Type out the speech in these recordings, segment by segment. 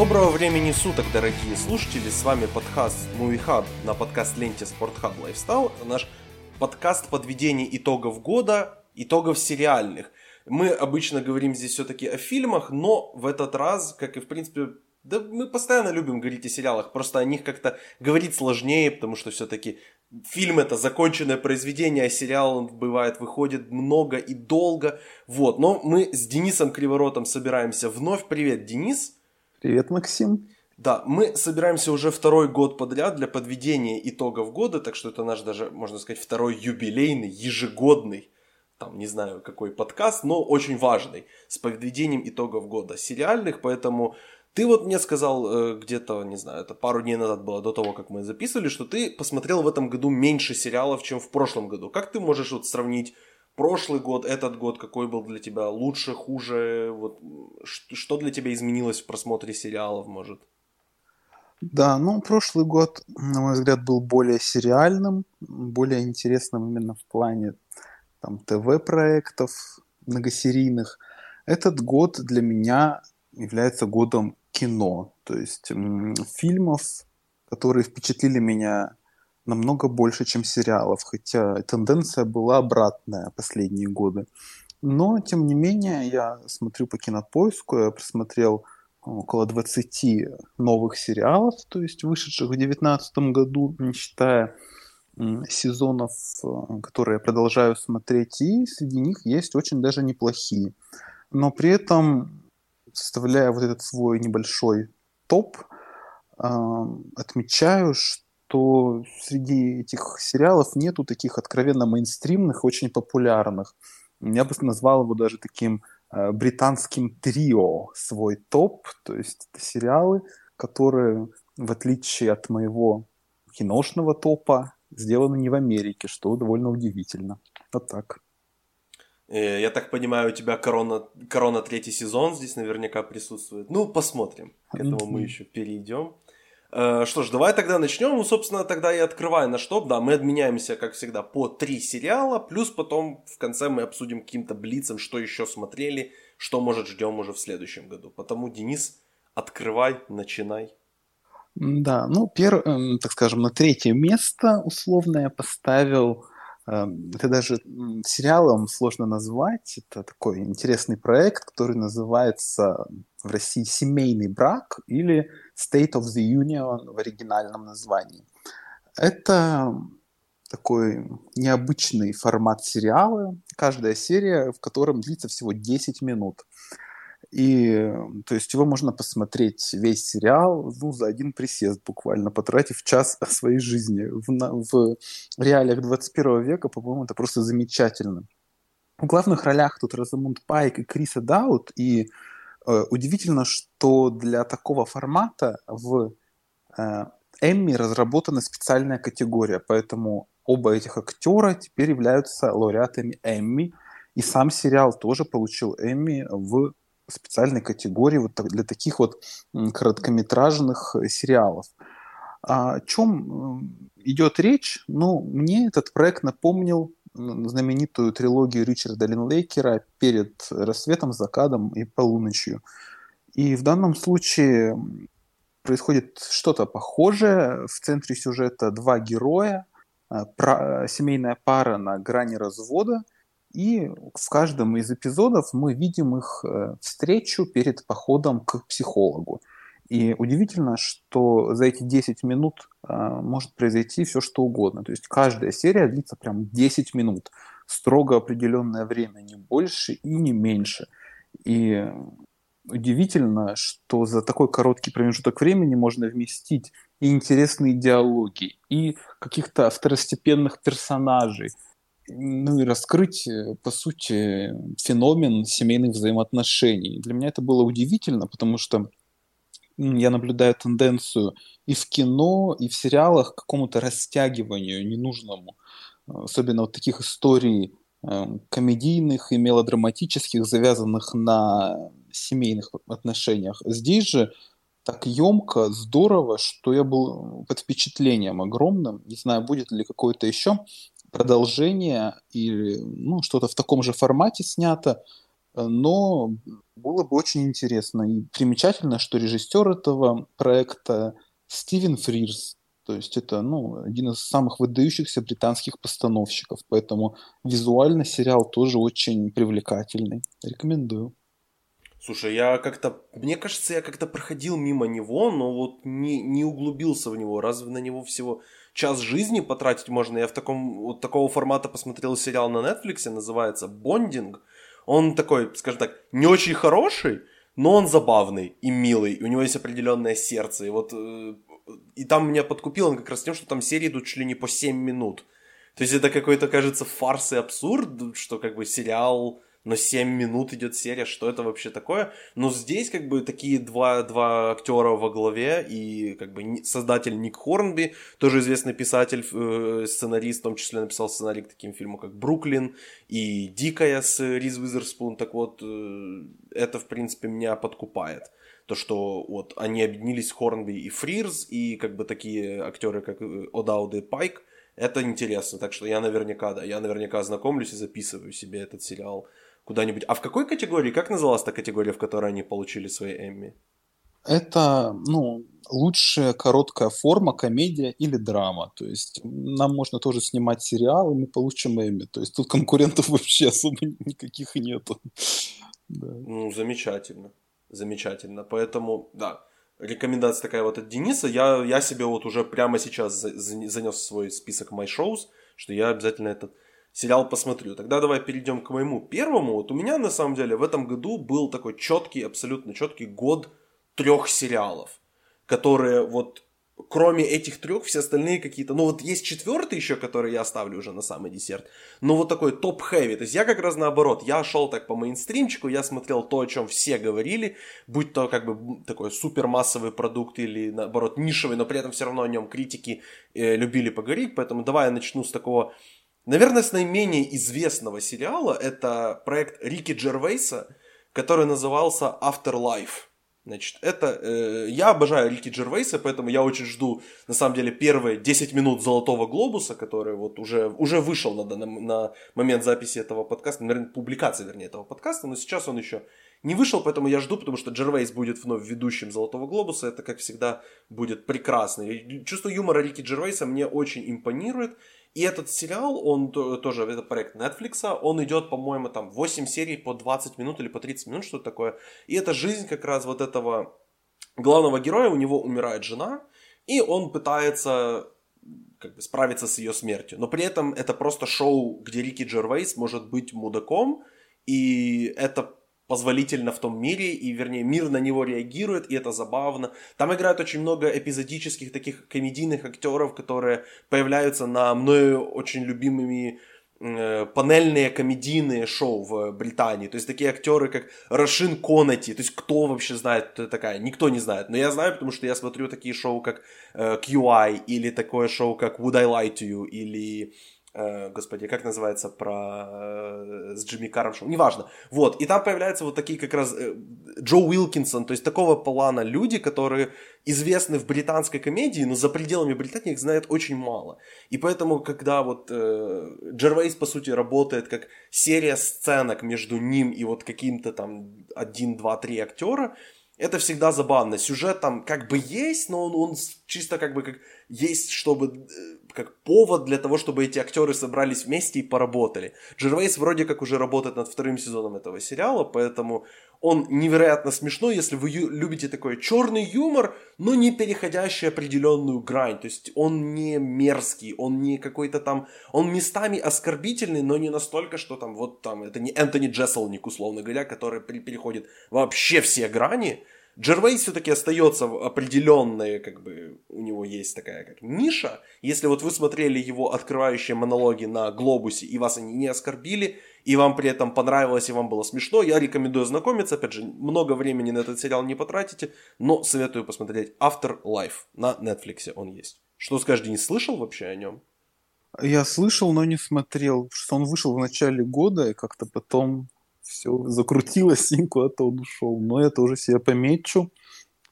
Доброго времени суток, дорогие слушатели, с вами подкаст Hub на подкаст ленте Спортхаб Lifestyle, наш подкаст подведения итогов года, итогов сериальных. Мы обычно говорим здесь все-таки о фильмах, но в этот раз, как и в принципе да мы постоянно любим говорить о сериалах, просто о них как-то говорить сложнее, потому что все-таки фильм это законченное произведение, а сериал бывает выходит много и долго. Вот, но мы с Денисом Криворотом собираемся вновь. Привет, Денис. Привет, Максим. Да, мы собираемся уже второй год подряд для подведения итогов года, так что это наш даже, можно сказать, второй юбилейный, ежегодный, там, не знаю, какой подкаст, но очень важный, с подведением итогов года сериальных, поэтому ты вот мне сказал э, где-то, не знаю, это пару дней назад было до того, как мы записывали, что ты посмотрел в этом году меньше сериалов, чем в прошлом году. Как ты можешь вот сравнить прошлый год, этот год, какой был для тебя лучше, хуже, вот что для тебя изменилось в просмотре сериалов, может? Да, ну, прошлый год, на мой взгляд, был более сериальным, более интересным именно в плане там, ТВ-проектов многосерийных. Этот год для меня является годом кино, то есть фильмов, которые впечатлили меня намного больше, чем сериалов, хотя тенденция была обратная последние годы. Но, тем не менее, я смотрю по кинопоиску, я просмотрел около 20 новых сериалов, то есть вышедших в 2019 году, не считая сезонов, которые я продолжаю смотреть, и среди них есть очень даже неплохие. Но при этом, составляя вот этот свой небольшой топ, э, отмечаю, что то среди этих сериалов нету таких откровенно мейнстримных, очень популярных. Я бы назвал его даже таким э, британским трио свой топ. То есть это сериалы, которые, в отличие от моего киношного топа, сделаны не в Америке, что довольно удивительно. Вот так. Э, я так понимаю, у тебя корона, корона третий сезон здесь наверняка присутствует. Ну, посмотрим. К этому мы еще перейдем. Э, что ж, давай тогда начнем. Ну, собственно, тогда я открываю наш топ. Да, мы обменяемся, как всегда, по три сериала. Плюс потом в конце мы обсудим каким-то блицем, что еще смотрели, что, может, ждем уже в следующем году. Потому, Денис, открывай, начинай. Да, ну, пер, эм, так скажем, на третье место условно я поставил это даже сериалом сложно назвать. Это такой интересный проект, который называется в России «Семейный брак» или «State of the Union» в оригинальном названии. Это такой необычный формат сериала. Каждая серия, в котором длится всего 10 минут. И то есть его можно посмотреть весь сериал ну, за один присест, буквально потратив час своей жизни. В, в реалиях 21 века, по-моему, это просто замечательно. В главных ролях тут Розамунд Пайк и Криса Даут, и Э, удивительно, что для такого формата в э, Эмми разработана специальная категория, поэтому оба этих актера теперь являются лауреатами Эмми, и сам сериал тоже получил Эмми в специальной категории вот для таких вот короткометражных сериалов. О чем идет речь? Ну, мне этот проект напомнил знаменитую трилогию Ричарда Линлейкера перед рассветом, закатом и полуночью. И в данном случае происходит что-то похожее. В центре сюжета два героя, а, семейная пара на грани развода, и в каждом из эпизодов мы видим их э, встречу перед походом к психологу. И удивительно, что за эти 10 минут а, может произойти все, что угодно. То есть каждая серия длится прям 10 минут. Строго определенное время, не больше и не меньше. И удивительно, что за такой короткий промежуток времени можно вместить и интересные диалоги, и каких-то второстепенных персонажей, ну и раскрыть, э, по сути, феномен семейных взаимоотношений. Для меня это было удивительно, потому что я наблюдаю тенденцию и в кино, и в сериалах к какому-то растягиванию ненужному. Особенно вот таких историй э, комедийных и мелодраматических, завязанных на семейных отношениях. Здесь же так емко, здорово, что я был под впечатлением огромным. Не знаю, будет ли какое-то еще продолжение или ну, что-то в таком же формате снято. но было бы очень интересно. И примечательно, что режиссер этого проекта Стивен Фрирс, то есть это ну, один из самых выдающихся британских постановщиков, поэтому визуально сериал тоже очень привлекательный. Рекомендую. Слушай, я как-то, мне кажется, я как-то проходил мимо него, но вот не, не углубился в него. Разве на него всего час жизни потратить можно? Я в таком, вот такого формата посмотрел сериал на Netflix, называется «Бондинг». Он такой, скажем так, не очень хороший, но он забавный и милый. И у него есть определенное сердце. И вот э, и там меня подкупил он как раз тем, что там серии идут чуть ли не по 7 минут. То есть это какой-то, кажется, фарс и абсурд, что как бы сериал но 7 минут идет серия, что это вообще такое? Но здесь как бы такие два, два актера во главе, и как бы создатель Ник Хорнби, тоже известный писатель, э, сценарист, в том числе написал сценарий к таким фильмам, как «Бруклин» и «Дикая» с Риз Уизерспун, так вот, э, это, в принципе, меня подкупает. То, что вот они объединились Хорнби и Фрирз, и как бы такие актеры, как э, Одауд и Пайк, это интересно, так что я наверняка, да, я наверняка ознакомлюсь и записываю себе этот сериал куда-нибудь. А в какой категории, как называлась та категория, в которой они получили свои Эмми? Это, ну, лучшая короткая форма, комедия или драма. То есть нам можно тоже снимать сериал, и мы получим Эмми. То есть тут конкурентов вообще особо никаких нету. Да. Ну, замечательно. Замечательно. Поэтому, да, рекомендация такая вот от Дениса. Я, я себе вот уже прямо сейчас занес в свой список My Shows, что я обязательно этот сериал посмотрю. Тогда давай перейдем к моему первому. Вот у меня на самом деле в этом году был такой четкий, абсолютно четкий год трех сериалов, которые вот кроме этих трех, все остальные какие-то... Ну, вот есть четвертый еще, который я оставлю уже на самый десерт. Но вот такой топ-хэви. То есть я как раз наоборот. Я шел так по мейнстримчику, я смотрел то, о чем все говорили, будь то как бы такой супермассовый продукт или наоборот нишевый, но при этом все равно о нем критики э, любили поговорить. Поэтому давай я начну с такого Наверное, с наименее известного сериала это проект Рики Джервейса, который назывался Afterlife. Значит, это... Э, я обожаю Рики Джервейса, поэтому я очень жду, на самом деле, первые 10 минут «Золотого глобуса», который вот уже, уже вышел на, на, на момент записи этого подкаста, наверное, публикации, вернее, этого подкаста, но сейчас он еще не вышел, поэтому я жду, потому что Джервейс будет вновь ведущим «Золотого глобуса», это, как всегда, будет прекрасно. И чувство юмора Рики Джервейса мне очень импонирует, и этот сериал, он тоже, это проект Netflix, он идет, по-моему, там 8 серий по 20 минут или по 30 минут, что-то такое. И это жизнь как раз вот этого главного героя, у него умирает жена, и он пытается как бы справиться с ее смертью. Но при этом это просто шоу, где Рики Джервейс может быть мудаком, и это позволительно в том мире, и, вернее, мир на него реагирует, и это забавно. Там играют очень много эпизодических таких комедийных актеров, которые появляются на мною очень любимыми э, панельные комедийные шоу в Британии. То есть такие актеры, как Рашин Конати. То есть кто вообще знает, кто это такая? Никто не знает. Но я знаю, потому что я смотрю такие шоу, как э, QI, или такое шоу, как Would I Lie to You, или господи, как называется про э, с Джимми Каром неважно. Вот, и там появляются вот такие как раз э, Джо Уилкинсон, то есть такого плана люди, которые известны в британской комедии, но за пределами Британии их знает очень мало. И поэтому, когда вот э, Джервейс, по сути, работает как серия сценок между ним и вот каким-то там один, два, три актера, это всегда забавно. Сюжет там как бы есть, но он, он чисто как бы как есть, чтобы э, как повод для того, чтобы эти актеры собрались вместе и поработали. Джервейс вроде как уже работает над вторым сезоном этого сериала, поэтому он невероятно смешной, если вы любите такой черный юмор, но не переходящий определенную грань. То есть он не мерзкий, он не какой-то там... Он местами оскорбительный, но не настолько, что там вот там... Это не Энтони Джесселник, условно говоря, который переходит вообще все грани. Джервейс все-таки остается определенная, как бы, у него есть такая как ниша. Если вот вы смотрели его открывающие монологи на Глобусе, и вас они не оскорбили, и вам при этом понравилось, и вам было смешно, я рекомендую ознакомиться. Опять же, много времени на этот сериал не потратите, но советую посмотреть Afterlife на Netflix он есть. Что скажешь, Денис, слышал вообще о нем? Я слышал, но не смотрел, что он вышел в начале года, и как-то потом все закрутилось, и куда-то он ушел. Но это уже себе помечу.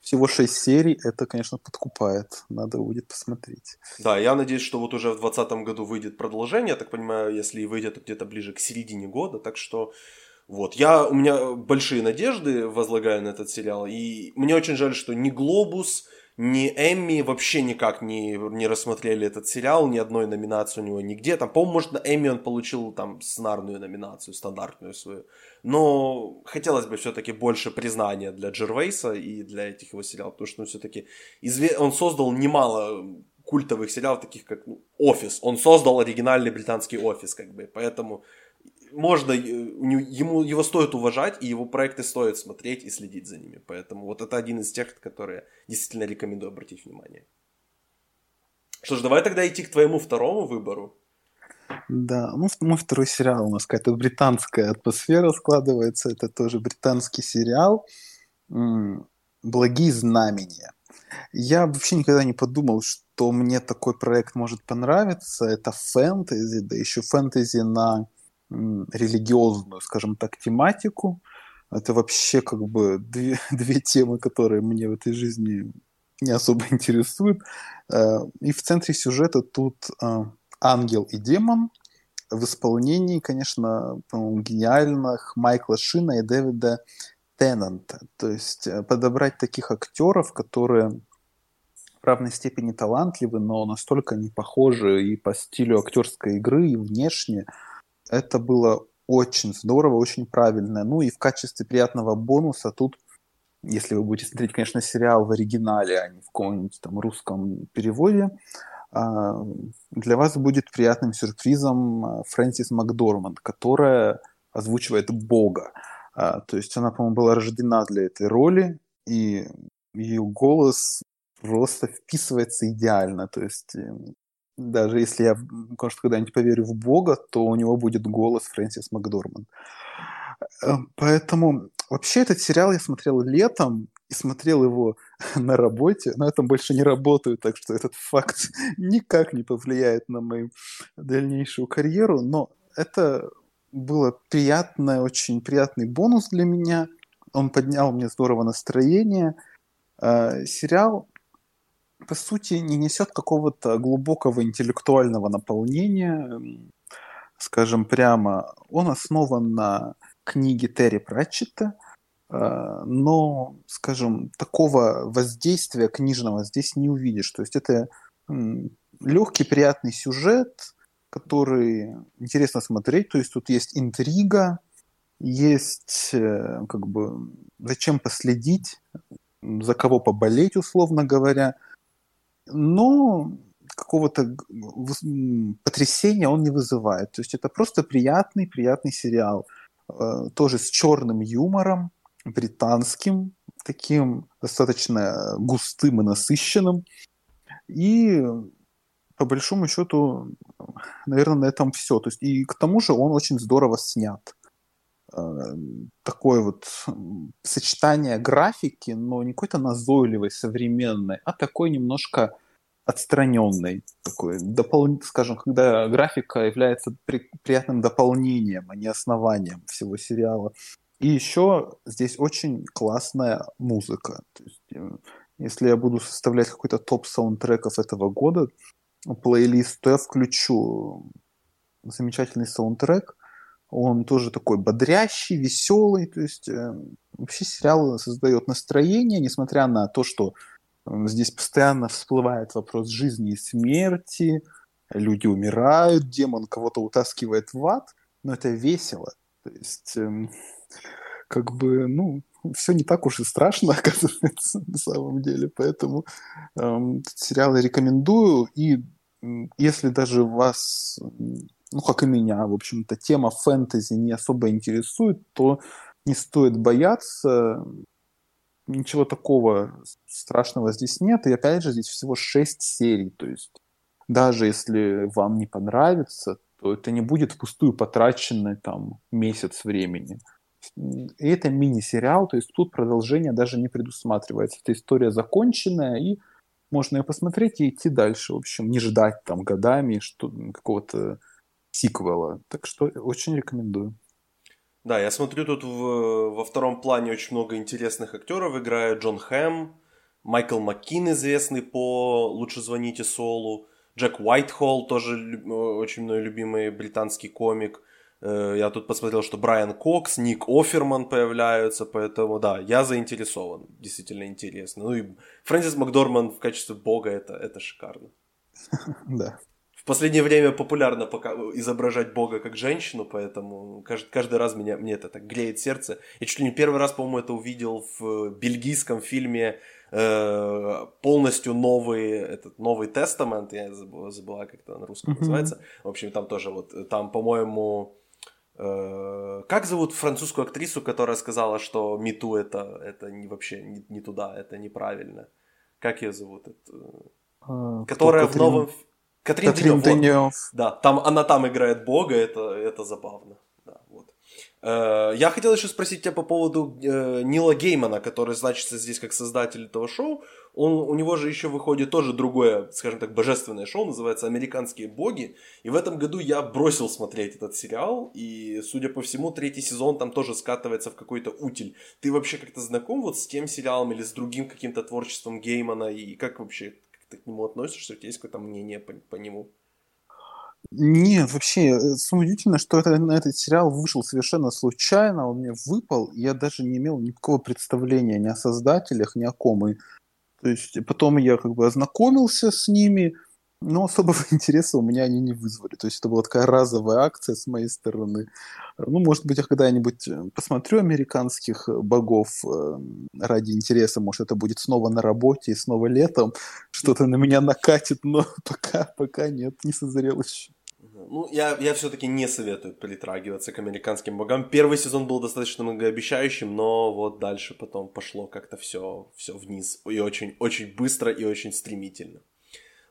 Всего 6 серий, это, конечно, подкупает. Надо будет посмотреть. Да, я надеюсь, что вот уже в 2020 году выйдет продолжение. Я так понимаю, если и выйдет, то где-то ближе к середине года. Так что Вот, я, у меня большие надежды возлагаю на этот сериал, и мне очень жаль, что ни «Глобус», ни Эмми вообще никак не, не рассмотрели этот сериал, ни одной номинации у него нигде. Там, по-моему, может, на Эмми он получил там сценарную номинацию, стандартную свою. Но хотелось бы все-таки больше признания для Джервейса и для этих его сериалов, потому что он все-таки изве... он создал немало культовых сериалов, таких как ну, «Офис». Он создал оригинальный британский «Офис», как бы, поэтому можно, э, ему, его стоит уважать, и его проекты стоит смотреть и следить за ними. Поэтому вот это один из тех, которые действительно рекомендую обратить внимание. Что ж, давай тогда идти к твоему второму выбору. Да, ну мой второй сериал у нас какая-то британская атмосфера складывается. Это тоже британский сериал «Благие знамения». Я вообще никогда не подумал, что мне такой проект может понравиться. Это фэнтези, да еще фэнтези на религиозную, скажем так, тематику. Это вообще как бы две, две темы, которые мне в этой жизни не особо интересуют. Э, и в центре сюжета тут э, ангел и демон в исполнении, конечно, гениальных Майкла Шина и Дэвида Теннанта. То есть э, подобрать таких актеров, которые в равной степени талантливы, но настолько не похожи и по стилю актерской игры, и внешне – это было очень здорово, очень правильно. Ну и в качестве приятного бонуса тут, если вы будете смотреть, конечно, сериал в оригинале, а не в каком-нибудь там русском переводе, а, для вас будет приятным сюрпризом а, Фрэнсис Макдорманд, которая озвучивает Бога. А, то есть она, по-моему, была рождена для этой роли, и ее голос просто вписывается идеально. То есть эм, даже если я, может, когда-нибудь поверю в Бога, то у него будет голос Фрэнсис Макдорман. Э, поэтому вообще этот сериал я смотрел летом и смотрел его на работе, но я там больше не работаю, так что этот факт никак не повлияет на мою дальнейшую карьеру, но это было приятное, очень приятный бонус для меня. Он поднял мне здорово настроение. Э, сериал по сути, не несет какого-то глубокого интеллектуального наполнения, скажем прямо. Он основан на книге Терри Пратчета, э, но, скажем, такого воздействия книжного здесь не увидишь. То есть это легкий, приятный сюжет, который интересно смотреть. То есть тут есть интрига, есть э, как бы зачем последить, за кого поболеть, условно говоря – но какого-то потрясения он не вызывает. То есть это просто приятный, приятный сериал. Э, тоже с черным юмором, британским, таким достаточно густым и насыщенным. И по большому счету, наверное, на этом все. То есть, и к тому же он очень здорово снят. Э, такое вот сочетание графики, но не какой-то назойливой, современной, а такой немножко отстраненной, такой, допол... скажем, когда графика является при... приятным дополнением, а не основанием всего сериала. И еще здесь очень классная музыка. Есть, э, если я буду составлять какой-то топ саундтреков этого года, плейлист, то я включу замечательный саундтрек он тоже такой бодрящий, веселый. То есть э, вообще сериал создает настроение, несмотря на то, что э, здесь постоянно всплывает вопрос жизни и смерти, люди умирают, демон кого-то утаскивает в ад, но это весело. То есть, э, как бы, ну, все не так уж и страшно, оказывается, на самом деле. Поэтому э, сериал я рекомендую. И если даже вас ну, как и меня, в общем-то, тема фэнтези не особо интересует, то не стоит бояться. Ничего такого страшного здесь нет. И опять же, здесь всего шесть серий. То есть даже если вам не понравится, то это не будет впустую потраченный там месяц времени. И это мини-сериал, то есть тут продолжение даже не предусматривается. Эта история законченная, и можно ее посмотреть и идти дальше. В общем, не ждать там годами что, какого-то сиквела. Так что очень рекомендую. Да, я смотрю, тут в, во втором плане очень много интересных актеров играет. Джон Хэм, Майкл Маккин, известный по «Лучше звоните Солу», Джек Уайтхолл, тоже очень мной любимый британский комик, Э, я тут посмотрел, что Брайан Кокс, Ник Оферман появляются, поэтому да, я заинтересован, действительно интересно. Ну и Фрэнсис Макдорман в качестве бога, это, это шикарно. Да. В последнее время популярно пока изображать бога как женщину, поэтому каждый, каждый раз меня, мне это так греет сердце. Я чуть ли не первый раз, по-моему, это увидел в бельгийском фильме э, полностью новый, этот новый тестамент, я забыла, забыла как это на русском mm-hmm. называется. В общем, там тоже вот, там, по-моему, Э, как зовут французскую актрису, которая сказала, что Миту это, это не, вообще не, не туда, это неправильно? Как ее зовут? Это... А, которая в новом... Катрин, Катрин Денев. Вот. Да, там, она там играет бога, это, это забавно. Да, вот. Э, я хотел еще спросить тебя по поводу э, Нила Геймана, который значится здесь как создатель этого шоу. Он, у него же еще выходит тоже другое, скажем так, божественное шоу, называется «Американские боги». И в этом году я бросил смотреть этот сериал, и, судя по всему, третий сезон там тоже скатывается в какой-то утиль. Ты вообще как-то знаком вот с тем сериалом или с другим каким-то творчеством Геймана, и как вообще ты к нему относишься, у тебя есть какое-то мнение по, по нему? Нет, вообще, э, самое удивительное, что это, этот сериал вышел совершенно случайно, он мне выпал, и я даже не имел никакого представления ни о создателях, ни о ком. И, то есть потом я как бы ознакомился с ними, но особого интереса у меня они не вызвали. То есть это была такая разовая акция с моей стороны. Ну, может быть, я когда-нибудь э, посмотрю американских богов э, ради интереса. Может, это будет снова на работе и снова летом. Что-то на меня накатит, но пока, пока нет, не созрел еще. Ну, я, я все-таки не советую притрагиваться к американским богам. Первый сезон был достаточно многообещающим, но вот дальше потом пошло как-то все, все вниз. И очень, очень быстро и очень стремительно.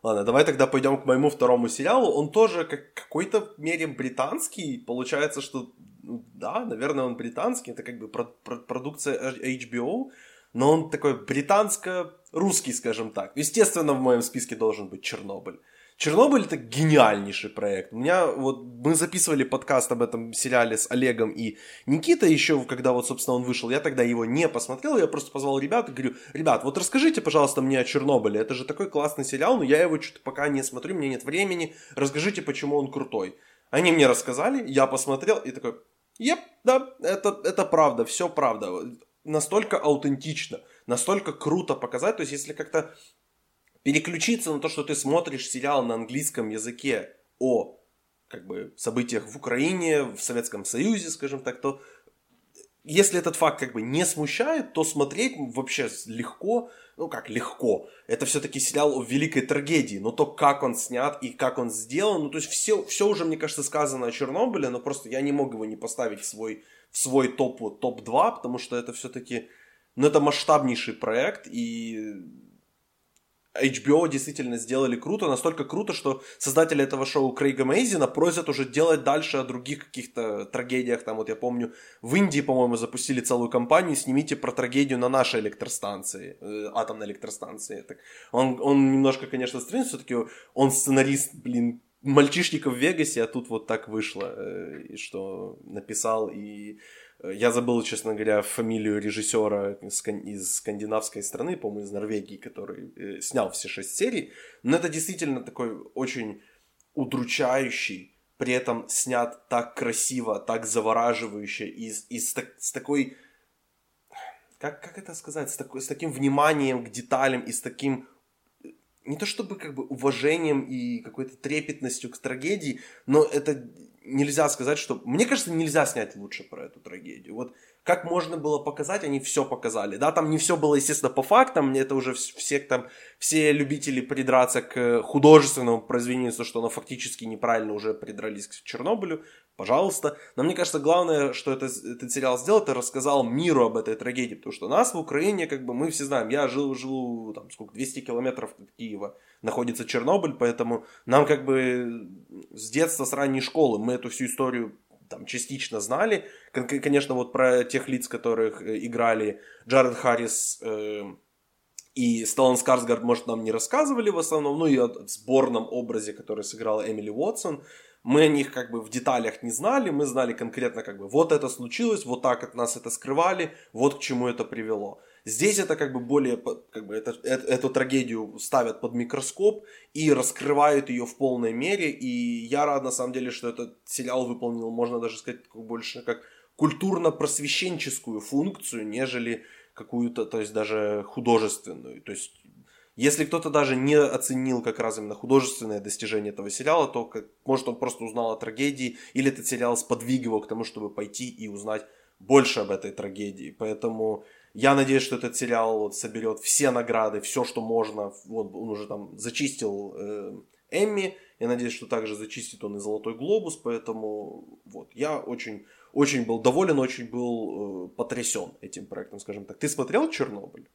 Ладно, давай тогда пойдем к моему второму сериалу. Он тоже как какой-то мере британский. Получается, что ну, да, наверное, он британский. Это как бы про- про- продукция HBO. Но он такой британско-русский, скажем так. Естественно, в моем списке должен быть Чернобыль. Чернобыль это гениальнейший проект. У меня вот мы записывали подкаст об этом сериале с Олегом и Никитой еще, когда вот, собственно, он вышел. Я тогда его не посмотрел, я просто позвал ребят и говорю, ребят, вот расскажите, пожалуйста, мне о Чернобыле. Это же такой классный сериал, но я его что-то пока не смотрю, мне нет времени. Расскажите, почему он крутой. Они мне рассказали, я посмотрел и такой, еп, да, это, это правда, все правда. Настолько аутентично, настолько круто показать. То есть, если как-то переключиться на то, что ты смотришь сериал на английском языке о как бы, событиях в Украине, в Советском Союзе, скажем так, то если этот факт как бы не смущает, то смотреть вообще легко, ну как легко, это все-таки сериал о великой трагедии, но то, как он снят и как он сделан, ну то есть все, все уже, мне кажется, сказано о Чернобыле, но просто я не мог его не поставить в свой, в свой топ, вот, топ-2, потому что это все-таки, ну это масштабнейший проект, и HBO действительно сделали круто, настолько круто, что создатели этого шоу Крейга Мейзина просят уже делать дальше о других каких-то трагедиях. Там вот я помню, в Индии, по-моему, запустили целую кампанию «Снимите про трагедию на нашей электростанции, э, атомной электростанции». Так, он, он немножко, конечно, странный, все-таки он сценарист, блин, мальчишника в Вегасе, а тут вот так вышло, э, что написал и я забыл, честно говоря, фамилию режиссера из скандинавской страны, по-моему, из Норвегии, который э, снял все шесть серий. Но это действительно такой очень удручающий, при этом снят так красиво, так завораживающе и, и с, так, с такой... Как, как это сказать? С, такой, с таким вниманием к деталям и с таким э, не то чтобы как бы уважением и какой-то трепетностью к трагедии, но это нельзя сказать, что... Мне кажется, нельзя снять лучше про эту трагедию. Вот как можно было показать, они все показали. Да, там не все было, естественно, по фактам, это уже все там, все любители придраться к художественному произведению, что оно фактически неправильно уже придрались к Чернобылю, пожалуйста. Но мне кажется, главное, что это, этот сериал сделал, это рассказал миру об этой трагедии, потому что нас в Украине, как бы, мы все знаем, я жил, живу, там, сколько, 200 километров от Киева, находится Чернобыль, поэтому нам как бы с детства, с ранней школы мы эту всю историю там частично знали. Конечно, вот про тех лиц, которых э, играли Джаред Харрис э, и Стеллан Скарсгард, может, нам не рассказывали в основном, ну и о сборном образе, который сыграла Эмили Уотсон. Мы о них как бы в деталях не знали, мы знали конкретно как бы вот это случилось, вот так от нас это скрывали, вот к чему это привело. Здесь это как бы более, как бы это, это, эту трагедию ставят под микроскоп и раскрывают ее в полной мере. И я рад на самом деле, что этот сериал выполнил, можно даже сказать, больше как культурно-просвещенческую функцию, нежели какую-то, то есть даже художественную. То есть если кто-то даже не оценил как раз именно художественное достижение этого сериала, то как, может он просто узнал о трагедии, или этот сериал сподвиг к тому, чтобы пойти и узнать больше об этой трагедии. Поэтому я надеюсь, что этот сериал вот соберет все награды, все, что можно. Вот он уже там зачистил э, Эмми. Я надеюсь, что также зачистит он и Золотой Глобус. Поэтому вот я очень, очень был доволен, очень был э, потрясен этим проектом, скажем так. Ты смотрел Чернобыль?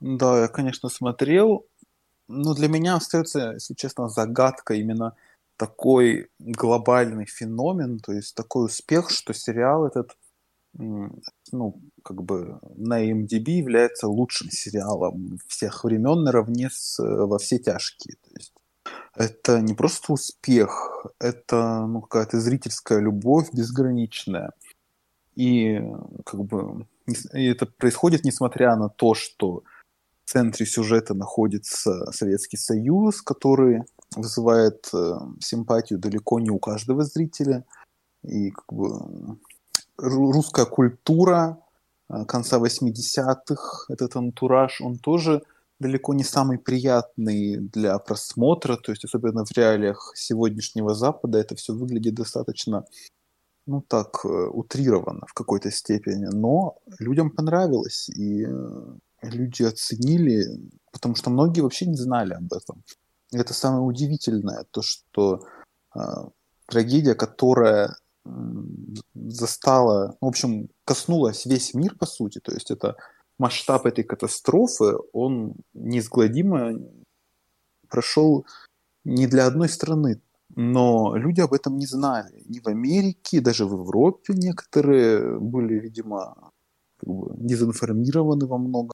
Да, я, конечно, смотрел. Но для меня остается, если честно, загадка именно такой глобальный феномен, то есть такой успех, что сериал этот, ну, как бы на MDB является лучшим сериалом всех времен наравне с «Во все тяжкие». То есть это не просто успех, это ну, какая-то зрительская любовь безграничная. И как бы и это происходит несмотря на то, что в центре сюжета находится Советский Союз, который вызывает э, симпатию далеко не у каждого зрителя. И как бы русская культура э, конца 80-х, этот антураж, он тоже далеко не самый приятный для просмотра, то есть особенно в реалиях сегодняшнего Запада это все выглядит достаточно ну так, э, утрировано в какой-то степени, но людям понравилось, и э, люди оценили, потому что многие вообще не знали об этом. И это самое удивительное, то, что э, трагедия, которая застала, в общем, коснулась весь мир, по сути, то есть это масштаб этой катастрофы, он неизгладимо прошел не для одной страны, но люди об этом не знали. Ни в Америке, даже в Европе некоторые были, видимо, как бы дезинформированы во многом.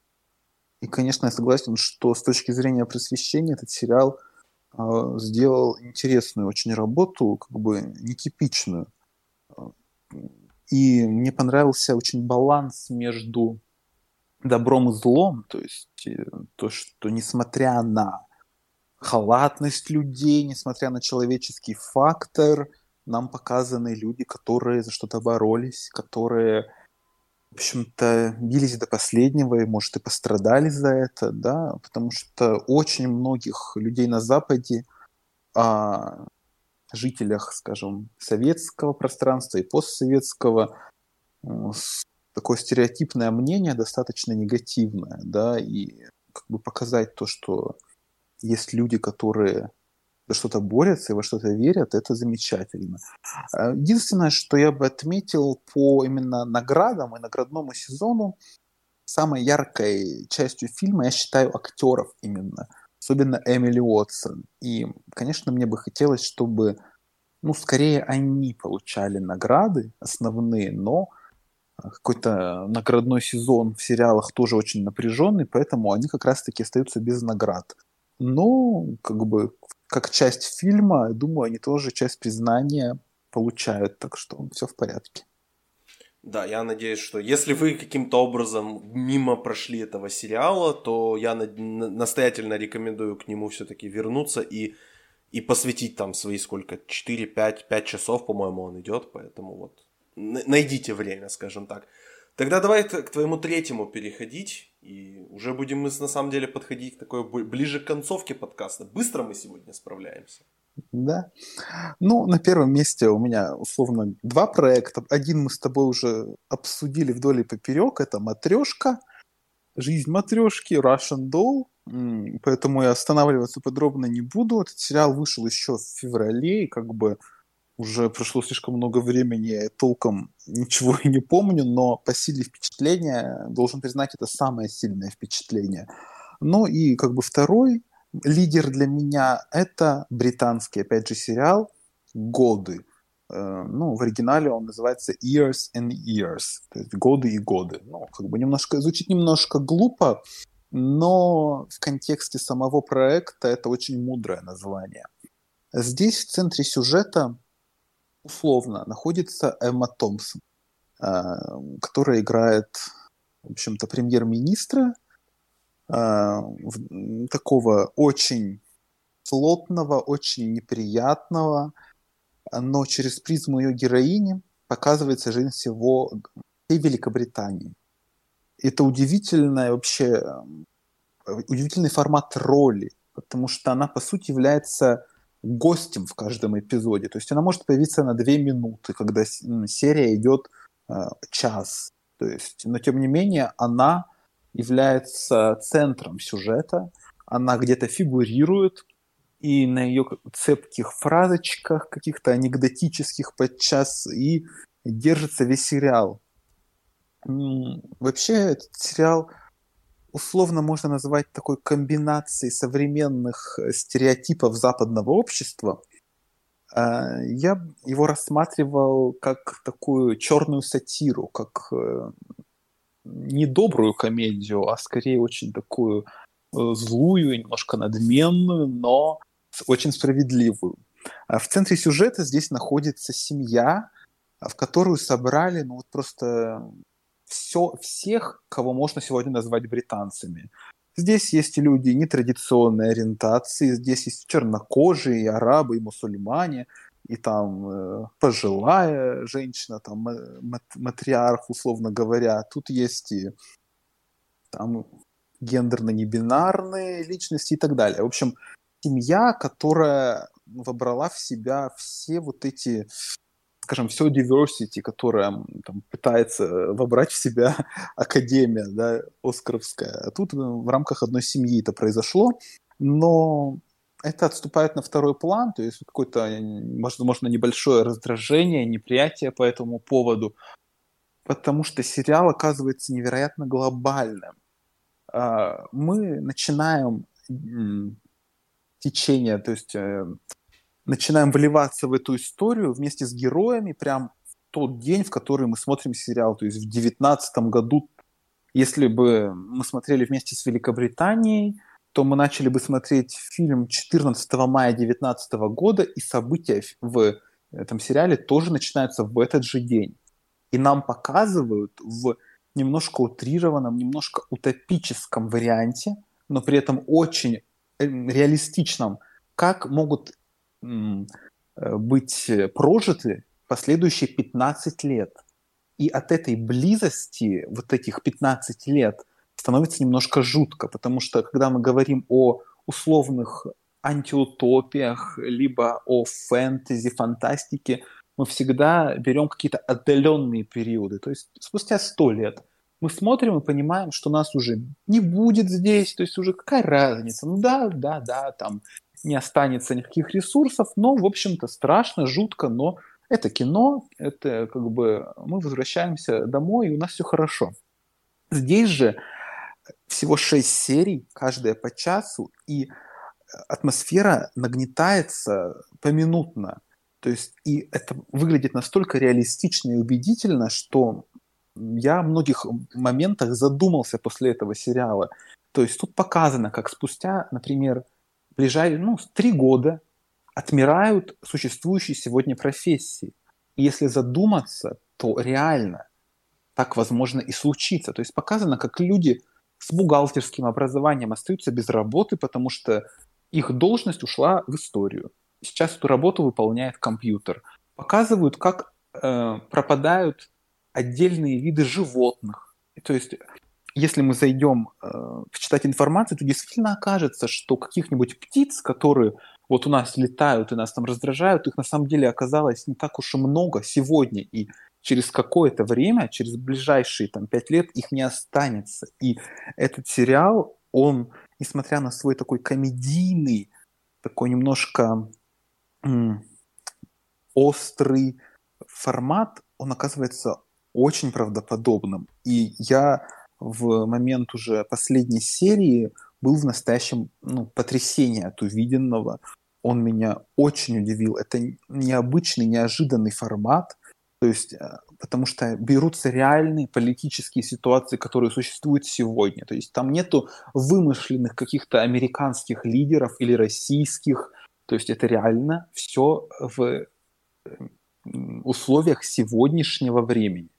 И, конечно, я согласен, что с точки зрения просвещения этот сериал э, сделал интересную очень работу, как бы нетипичную. И мне понравился очень баланс между добром и злом, то есть э, то, что несмотря на халатность людей, несмотря на человеческий фактор, нам показаны люди, которые за что-то боролись, которые, в общем-то, бились до последнего и, может, и пострадали за это, да, потому что очень многих людей на Западе, о жителях, скажем, советского пространства и постсоветского, такое стереотипное мнение достаточно негативное, да, и как бы показать то, что есть люди, которые за что-то борются и во что-то верят, это замечательно. А, единственное, что я бы отметил по именно наградам и наградному сезону, самой яркой частью фильма я считаю актеров именно, особенно Эмили Уотсон. И, конечно, мне бы хотелось, чтобы, ну, скорее они получали награды основные, но какой-то наградной сезон в сериалах тоже очень напряженный, поэтому они как раз-таки остаются без наград. Но, как бы, как часть фильма, думаю, они тоже часть признания получают, так что все в порядке. Да, я надеюсь, что если вы каким-то образом мимо прошли этого сериала, то я на- настоятельно рекомендую к нему все-таки вернуться и, и посвятить там свои сколько, 4-5 5 часов, по-моему, он идет, поэтому вот найдите время, скажем так. Тогда давай к твоему третьему переходить. И уже будем мы на самом деле подходить к такой ближе к концовке подкаста. Быстро мы сегодня справляемся. Да. Ну, на первом месте у меня условно два проекта. Один мы с тобой уже обсудили вдоль и поперек. Это матрешка. Жизнь матрешки, Russian Doll. Поэтому я останавливаться подробно не буду. Этот сериал вышел еще в феврале, и как бы уже прошло слишком много времени, я толком ничего и не помню, но по силе впечатления, должен признать, это самое сильное впечатление. Ну и как бы второй лидер для меня – это британский, опять же, сериал «Годы». Э, ну, в оригинале он называется Years and Years, то есть годы и годы. Ну, как бы немножко, звучит немножко глупо, но в контексте самого проекта это очень мудрое название. Здесь в центре сюжета условно находится Эмма Томпсон, э, которая играет в общем-то, премьер-министра, такого очень плотного, очень неприятного, но через призму ее героини показывается жизнь всего всей Великобритании. Это удивительное вообще, удивительный формат роли, потому что она, по сути, является гостем в каждом эпизоде. То есть она может появиться на две минуты, когда серия идет э, час. То есть, но тем не менее, она является центром сюжета, она где-то фигурирует, и на ее цепких фразочках, каких-то анекдотических подчас, и держится весь сериал. Вообще, этот сериал условно можно назвать такой комбинацией современных э, стереотипов западного общества. А, я его рассматривал как такую черную сатиру, как э, не добрую комедию, а скорее очень такую э, злую, немножко надменную, но очень справедливую. А в центре сюжета здесь находится семья, в которую собрали ну вот просто все, всех, кого можно сегодня назвать британцами. Здесь есть люди нетрадиционной ориентации, здесь есть чернокожие, арабы, и мусульмане, и там э, пожилая женщина, там матриарх, условно говоря. Тут есть и там гендерно-небинарные личности и так далее. В общем, семья, которая вобрала в себя все вот эти скажем, все diversity, которое там, пытается вобрать в себя Академия, да, Оскаровская. А тут э, в рамках одной семьи это произошло, но это отступает на второй план, то есть какое-то, возможно, небольшое раздражение, неприятие по этому поводу, потому что сериал оказывается невероятно глобальным. А, мы начинаем течение, то есть э, начинаем вливаться в эту историю вместе с героями прям в тот день, в который мы смотрим сериал. То есть в девятнадцатом году, если бы мы смотрели вместе с Великобританией, то мы начали бы смотреть фильм 14 мая 2019 года, и события в этом сериале тоже начинаются в этот же день. И нам показывают в немножко утрированном, немножко утопическом варианте, но при этом очень э, реалистичном, как могут Э, быть прожиты последующие 15 лет. И от этой близости, вот этих 15 лет, становится немножко жутко, потому что когда мы говорим о условных антиутопиях, либо о фэнтези, фантастике, мы всегда берем какие-то отдаленные периоды. То есть спустя сто лет мы смотрим и понимаем, что нас уже не будет здесь, то есть уже какая разница? Ну да, да, да, там не останется никаких ресурсов, но, в общем-то, страшно, жутко, но это кино, это как бы мы возвращаемся домой, и у нас все хорошо. Здесь же всего шесть серий, каждая по часу, и атмосфера нагнетается поминутно. То есть, и это выглядит настолько реалистично и убедительно, что я в многих моментах задумался после этого сериала. То есть тут показано, как спустя, например, ближайшие, ну, три года отмирают существующие сегодня профессии. И если задуматься, то реально так возможно и случится. То есть показано, как люди с бухгалтерским образованием остаются без работы, потому что их должность ушла в историю. Сейчас эту работу выполняет компьютер. Показывают, как э, пропадают отдельные виды животных. То есть если мы зайдем э, читать информацию, то действительно окажется, что каких-нибудь птиц, которые вот у нас летают и нас там раздражают, их на самом деле оказалось не так уж и много сегодня, и через какое-то время, через ближайшие там пять лет их не останется. И этот сериал, он, несмотря на свой такой комедийный, такой немножко м- острый формат, он оказывается очень правдоподобным. И я в момент уже последней серии был в настоящем ну, потрясении от увиденного. Он меня очень удивил. Это необычный, неожиданный формат. То есть, э, потому что берутся реальные политические ситуации, которые существуют сегодня. То есть там нету вымышленных каких-то американских лидеров или российских. То есть это реально все в условиях сегодняшнего времени.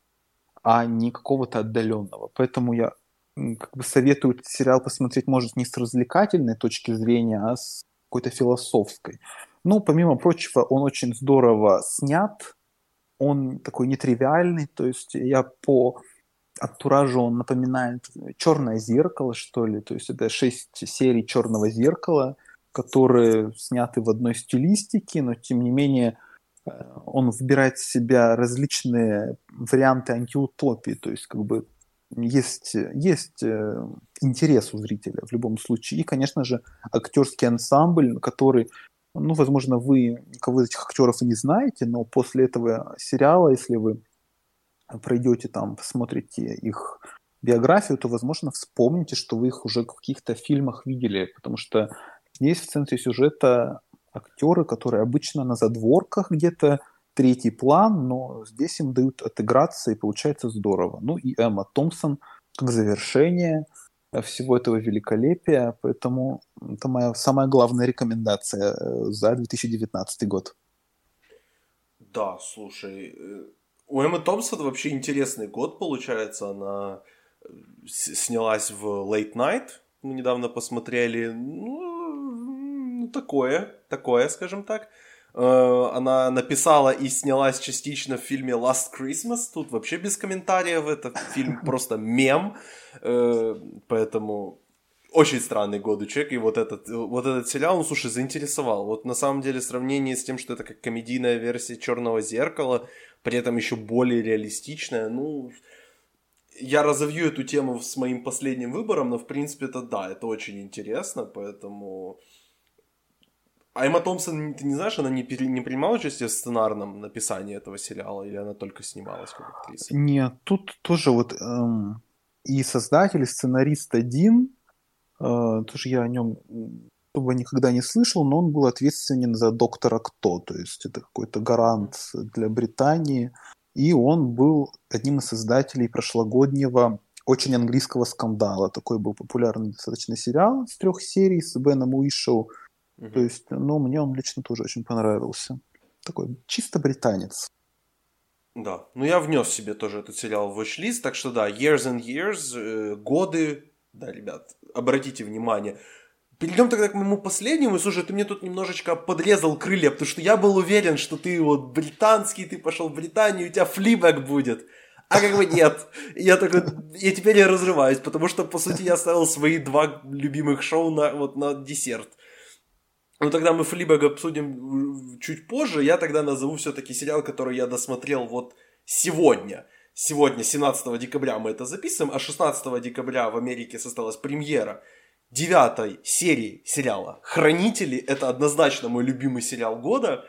а не какого-то отдаленного. Поэтому я как бы советую этот сериал посмотреть, может, не с развлекательной точки зрения, а с какой-то философской. Ну, помимо прочего, он очень здорово снят, он такой нетривиальный, то есть я по антуражу он напоминает черное зеркало, что ли, то есть это шесть серий черного зеркала, которые сняты в одной стилистике, но тем не менее э, он выбирает в себя различные варианты антиутопии, то есть как бы есть, есть э, интерес у зрителя в любом случае. И, конечно же, актерский ансамбль, который, ну, возможно, вы никого из этих актеров и не знаете, но после этого сериала, если вы пройдете там, посмотрите их биографию, то, возможно, вспомните, что вы их уже в каких-то фильмах видели, потому что здесь в центре сюжета актеры, которые обычно на задворках где-то третий план, но здесь им дают отыграться, и получается здорово. Ну и Эмма Томпсон как завершение всего этого великолепия, поэтому это моя самая главная рекомендация э, за 2019 год. Да, слушай, э, у Эммы Томпсон вообще интересный год получается, она э, снялась в Late Night, мы недавно посмотрели, ну, такое, такое, скажем так. Э, она написала и снялась частично в фильме Last Christmas. Тут вообще без комментариев. Это фильм просто мем. Э, поэтому очень странный год у человека. И вот этот, вот этот сериал, ну, слушай, заинтересовал. Вот на самом деле сравнение с тем, что это как комедийная версия Черного зеркала, при этом еще более реалистичная, ну, я разовью эту тему с моим последним выбором, но в принципе это да, это очень интересно, поэтому а Эмма Томпсон, ты не знаешь, она не, пере, не принимала участие в сценарном написании этого сериала, или она только снималась как актриса? Нет, тут тоже вот эм, и создатель, и сценарист один, э, тоже я о нем особо никогда не слышал, но он был ответственен за Доктора Кто, то есть это какой-то гарант для Британии, и он был одним из создателей прошлогоднего очень английского скандала. Такой был популярный достаточно сериал с трех серий с Беном Уишоу, Угу. То есть, ну, мне он лично тоже очень понравился. Такой чисто британец. Да, ну я внес себе тоже этот сериал в watch так что да, Years and Years, э, годы, да, ребят, обратите внимание. Перейдем тогда к моему последнему. Слушай, ты мне тут немножечко подрезал крылья, потому что я был уверен, что ты вот британский, ты пошел в Британию, у тебя флибэк будет. А как бы нет. Я такой, и теперь я разрываюсь, потому что, по сути, я ставил свои два любимых шоу на, вот, на десерт. Ну, тогда мы Флибэг обсудим чуть позже. Я тогда назову все-таки сериал, который я досмотрел вот сегодня. Сегодня, 17 декабря мы это записываем, а 16 декабря в Америке состоялась премьера девятой серии сериала «Хранители». Это однозначно мой любимый сериал года –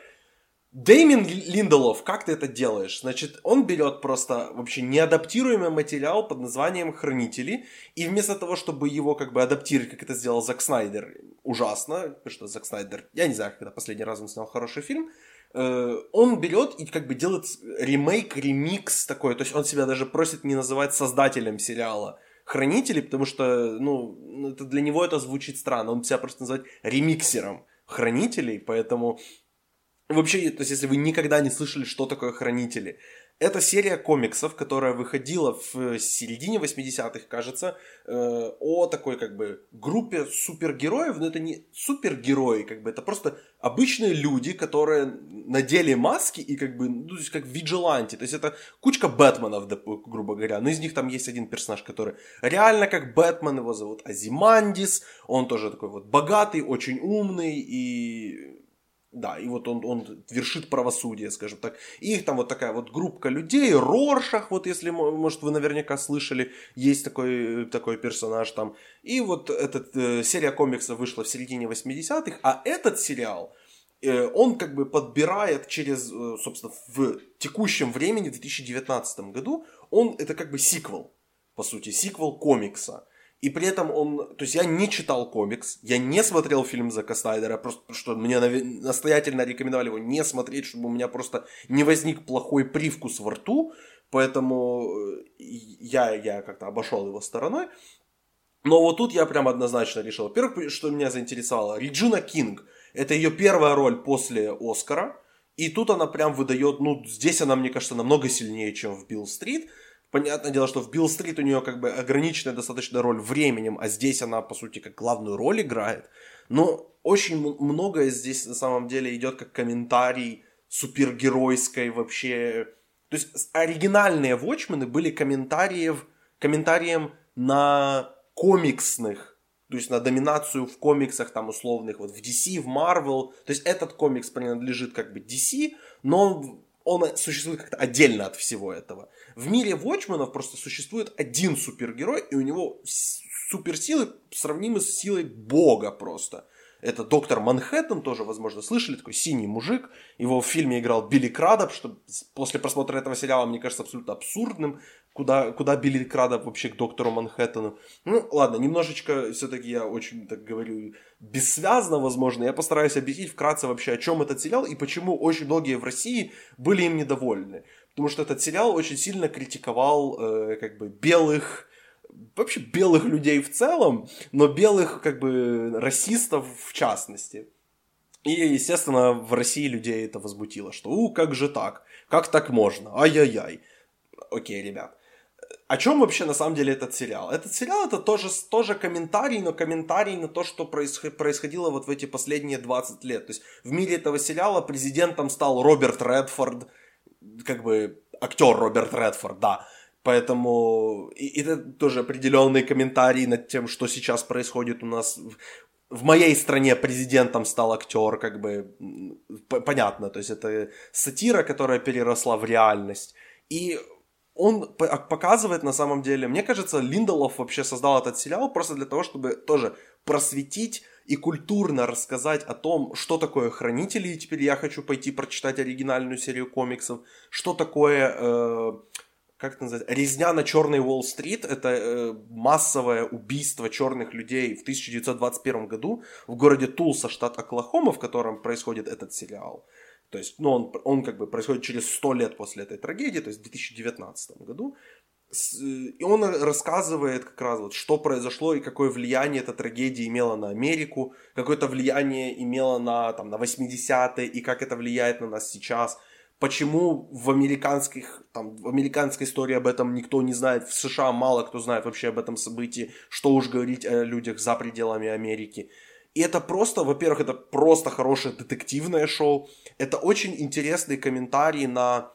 Дэймин Линделов, как ты это делаешь? Значит, он берет просто вообще неадаптируемый материал под названием «Хранители», и вместо того, чтобы его как бы адаптировать, как это сделал Зак Снайдер, ужасно, что Зак Снайдер, я не знаю, когда последний раз он снял хороший фильм, э, он берет и как бы делает ремейк, ремикс такой, то есть он себя даже просит не называть создателем сериала «Хранители», потому что, ну, это для него это звучит странно, он себя просто называет ремиксером «Хранителей», поэтому Вообще, то есть, если вы никогда не слышали, что такое хранители, это серия комиксов, которая выходила в середине 80-х, кажется, э, о такой как бы группе супергероев, но это не супергерои, как бы это просто обычные люди, которые надели маски и как бы, ну, то есть как виджиланти, то есть это кучка Бэтменов, грубо говоря, но из них там есть один персонаж, который реально как Бэтмен, его зовут Азимандис, он тоже такой вот богатый, очень умный и да, и вот он, он вершит правосудие, скажем так. И их там вот такая вот группа людей, Роршах, вот если, может, вы наверняка слышали, есть такой, такой персонаж там. И вот эта э, серия комиксов вышла в середине 80-х, а этот сериал, э, он как бы подбирает через, э, собственно, в текущем времени, в 2019 году, он, это как бы сиквел, по сути, сиквел комикса. И при этом он... То есть я не читал комикс, я не смотрел фильм Зака Снайдера, просто что мне настоятельно рекомендовали его не смотреть, чтобы у меня просто не возник плохой привкус во рту, поэтому э, я, я как-то обошел его стороной. Но вот тут я прям однозначно решил. Во-первых, что меня заинтересовало, Реджина Кинг. Это ее первая роль после Оскара. И тут она прям выдает, ну, здесь она, мне кажется, намного сильнее, чем в Билл Стрит. Понятное дело, что в Билл Стрит у нее как бы ограниченная достаточно роль временем, а здесь она, по сути, как главную роль играет. Но очень многое здесь на самом деле идет как комментарий супергеройской вообще... То есть оригинальные Watchmen были комментариев, комментарием на комиксных, то есть на доминацию в комиксах там условных, вот в DC, в Marvel. То есть этот комикс принадлежит как бы DC, но он существует как-то отдельно от всего этого. В мире Watchmen'ов просто существует один супергерой, и у него суперсилы сравнимы с силой бога просто. Это доктор Манхэттен, тоже, возможно, слышали, такой синий мужик. Его в фильме играл Билли Крадоп, что после просмотра этого сериала, мне кажется, абсолютно абсурдным. Куда, куда Билли Крадоп вообще к доктору Манхэттену? Ну, ладно, немножечко все-таки я очень, так говорю, бессвязно, возможно. Я постараюсь объяснить вкратце вообще, о чем этот сериал и почему очень многие в России были им недовольны. Потому что этот сериал очень сильно критиковал э, как бы белых вообще белых людей в целом, но белых как бы расистов в частности. И, естественно, в России людей это возмутило, что «У, как же так? Как так можно? Ай-яй-яй». Окей, ребят. О чем вообще на самом деле этот сериал? Этот сериал это тоже, тоже комментарий, но комментарий на то, что происходило вот в эти последние 20 лет. То есть в мире этого сериала президентом стал Роберт Редфорд, как бы актер Роберт Редфорд, да. Поэтому и, это тоже определенный комментарий над тем, что сейчас происходит у нас. В моей стране президентом стал актер, как бы понятно, то есть это сатира, которая переросла в реальность. И он показывает на самом деле, мне кажется, Линдолов вообще создал этот сериал просто для того, чтобы тоже просветить и культурно рассказать о том, что такое хранители, и теперь я хочу пойти прочитать оригинальную серию комиксов, что такое э, как это называется, резня на черный Уолл-стрит, это э, массовое убийство черных людей в 1921 году в городе Тулса, штат Оклахома, в котором происходит этот сериал. То есть, ну, он, он как бы происходит через 100 лет после этой трагедии, то есть в 2019 году. И он рассказывает как раз вот, что произошло и какое влияние эта трагедия имела на Америку, какое-то влияние имела на, там, на 80-е и как это влияет на нас сейчас – почему в американских, там, в американской истории об этом никто не знает, в США мало кто знает вообще об этом событии, что уж говорить о людях за пределами Америки. И это просто, во-первых, это просто хорошее детективное шоу, это очень интересные комментарии на,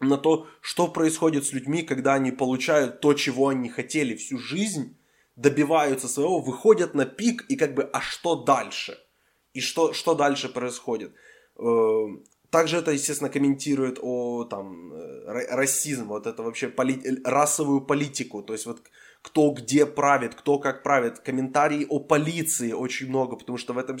на то, что происходит с людьми, когда они получают то, чего они хотели всю жизнь, добиваются своего, выходят на пик, и как бы, а что дальше? И что, что дальше происходит? Также это, естественно, комментирует о там, э, расизм, вот это вообще поли... расовую политику, то есть вот кто где правит, кто как правит. Комментарии о полиции очень много, потому что в этом,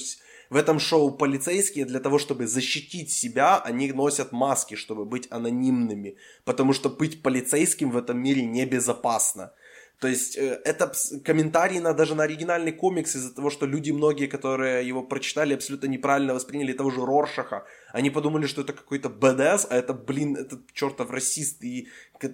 в этом шоу полицейские для того, чтобы защитить себя, они носят маски, чтобы быть анонимными, потому что быть полицейским в этом мире небезопасно. То есть э, это комментарий на, даже на оригинальный комикс из-за того, что люди многие, которые его прочитали, абсолютно неправильно восприняли того же Роршаха. Они подумали, что это какой-то БДС, а это, блин, это чертов расист и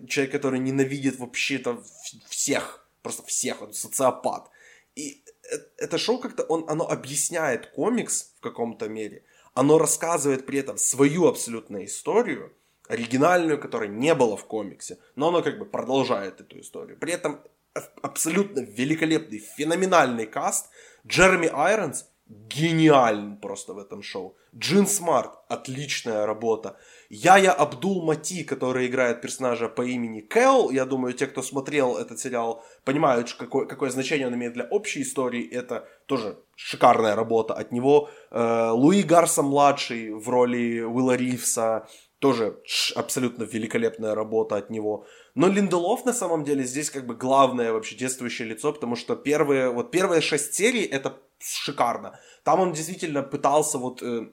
человек, который ненавидит вообще-то всех, просто всех, он социопат. И э, это шоу как-то, он, оно объясняет комикс в каком-то мере, оно рассказывает при этом свою абсолютную историю, оригинальную, которой не было в комиксе, но оно как бы продолжает эту историю. При этом абсолютно великолепный, феноменальный каст. Джереми Айронс гениален просто в этом шоу. Джин Смарт, отличная работа. Яя Абдул Мати, который играет персонажа по имени Кэл, я думаю, те, кто смотрел этот сериал, понимают, какое, какое значение он имеет для общей истории. Это тоже шикарная работа от него. Э, Луи Гарса-младший в роли Уилла Ривса, тоже абсолютно великолепная работа от него. Но Линделов на самом деле здесь как бы главное вообще действующее лицо, потому что первые, вот первые шесть серий это шикарно. Там он действительно пытался вот... Э,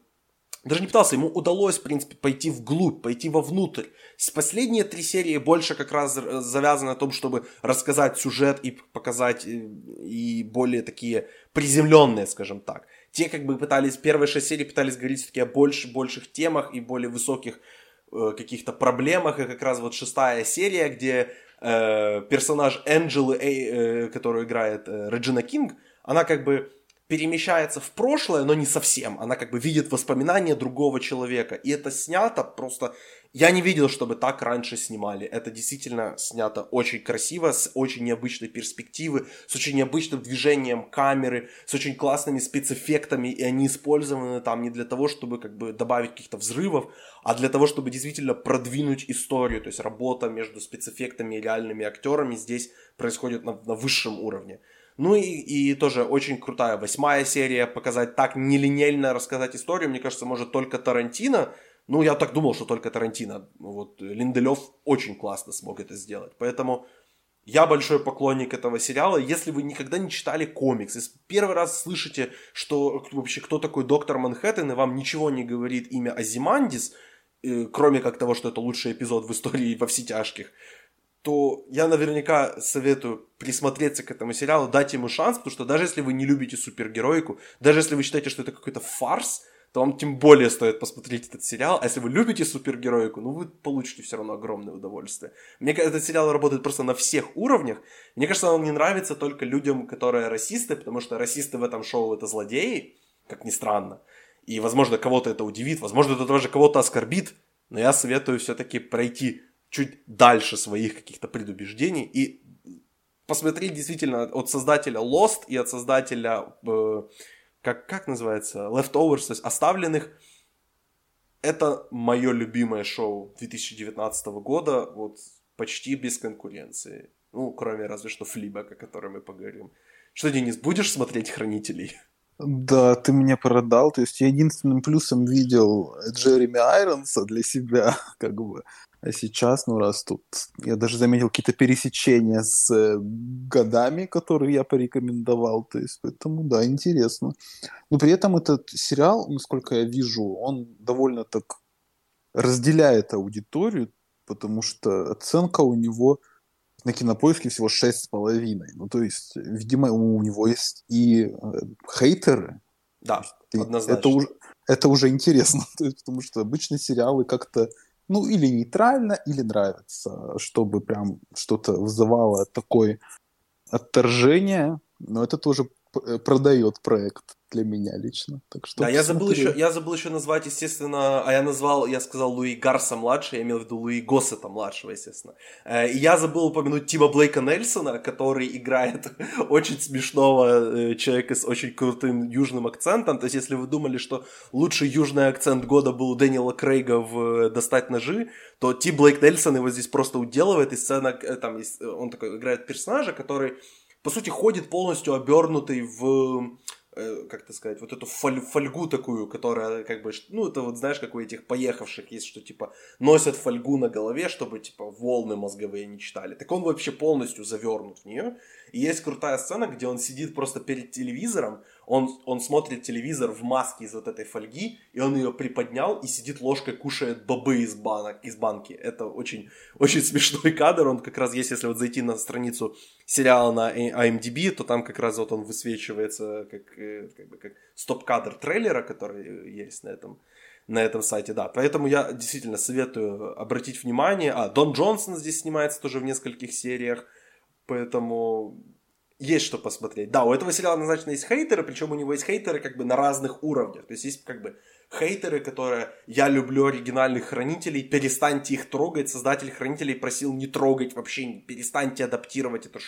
даже не пытался, ему удалось, в принципе, пойти вглубь, пойти вовнутрь. С последние три серии больше как раз завязаны на том, чтобы рассказать сюжет и показать э, и более такие приземленные, скажем так. Те как бы пытались, первые шесть серий пытались говорить все-таки о больше, больших темах и более высоких э, каких-то проблемах. И как раз вот шестая серия, где э, персонаж Энджелы, э, которую играет э, Реджина Кинг, она как бы перемещается в прошлое, но не совсем. Она как бы видит воспоминания другого человека. И это снято просто... Я не видел, чтобы так раньше снимали. Это действительно снято очень красиво, с очень необычной перспективы, с очень необычным движением камеры, с очень классными спецэффектами. И они использованы там не для того, чтобы как бы добавить каких-то взрывов, а для того, чтобы действительно продвинуть историю. То есть работа между спецэффектами и реальными актерами здесь происходит на, на высшем уровне. Ну и, и тоже очень крутая восьмая серия, показать так нелинейно рассказать историю, мне кажется, может только Тарантино. Ну, я так думал, что только Тарантино. Вот Линделев очень классно смог это сделать. Поэтому я большой поклонник этого сериала. Если вы никогда не читали комикс, если первый раз слышите, что вообще кто такой доктор Манхэттен, и вам ничего не говорит имя Азимандис, э, кроме как того, что это лучший эпизод в истории во все тяжких, то я наверняка советую присмотреться к этому сериалу, дать ему шанс, потому что даже если вы не любите супергероику, даже если вы считаете, что это какой-то фарс, то вам тем более стоит посмотреть этот сериал. А если вы любите супергероику, ну вы получите все равно огромное удовольствие. Мне кажется, этот сериал работает просто на всех уровнях. Мне кажется, он не нравится только людям, которые расисты, потому что расисты в этом шоу это злодеи, как ни странно. И, возможно, кого-то это удивит, возможно, это даже кого-то оскорбит. Но я советую все-таки пройти чуть дальше своих каких-то предубеждений и посмотреть действительно от создателя Lost и от создателя, э, как, как называется, Leftovers, то есть оставленных. Это мое любимое шоу 2019 года, вот почти без конкуренции. Ну, кроме разве что Флибека, о котором мы поговорим. Что, Денис, будешь смотреть «Хранителей»? Да, ты меня продал. То есть я единственным плюсом видел Джереми Айронса для себя, как бы. А сейчас, ну раз тут, я даже заметил какие-то пересечения с э, годами, которые я порекомендовал, то есть, поэтому, да, интересно. Но при этом этот сериал, насколько я вижу, он довольно так разделяет аудиторию, потому что оценка у него на кинопоиске всего 6,5. Ну, то есть, видимо, у него есть и э, хейтеры. Да, однозначно. Это уже, это уже интересно, то есть, потому что обычно сериалы как-то ну, или нейтрально, или нравится, чтобы прям что-то вызывало такое отторжение, но это тоже э, продает проект для меня лично. Так что да, я забыл, еще, я забыл еще назвать, естественно, а я назвал, я сказал Луи Гарса младший, я имел в виду Луи Госсета младшего, естественно. Э, и я забыл упомянуть Тима Блейка Нельсона, который играет очень смешного э, человека с очень крутым южным акцентом. То есть, если вы думали, что лучший южный акцент года был у Дэниела Крейга в «Достать ножи», то Тим Блейк Нельсон его здесь просто уделывает, и сцена, э, там, он такой играет персонажа, который, по сути, ходит полностью обернутый в Э, как это сказать, вот эту фоль, фольгу такую, которая как бы, ну это вот знаешь, как у этих поехавших есть, что типа носят фольгу на голове, чтобы типа волны мозговые не читали. Так он вообще полностью завернут в нее. И есть крутая сцена, где он сидит просто перед телевизором, он, он смотрит телевизор в маске из вот этой фольги, и он ее приподнял и сидит ложкой, кушает бобы из, банок, из банки. Это очень, очень смешной кадр, он как раз есть, если вот зайти на страницу сериала на IMDb, то там как раз вот он высвечивается как, э, как, бы, как стоп-кадр трейлера, который есть на этом, на этом сайте, да. Поэтому я действительно советую обратить внимание. А, Дон Джонсон здесь снимается тоже в нескольких сериях, поэтому есть что посмотреть. Да, у этого сериала однозначно есть хейтеры, причем у него есть хейтеры как бы на разных уровнях. То есть есть как бы хейтеры, которые «я люблю оригинальных хранителей, перестаньте их трогать». Создатель хранителей просил не трогать вообще, перестаньте адаптировать это,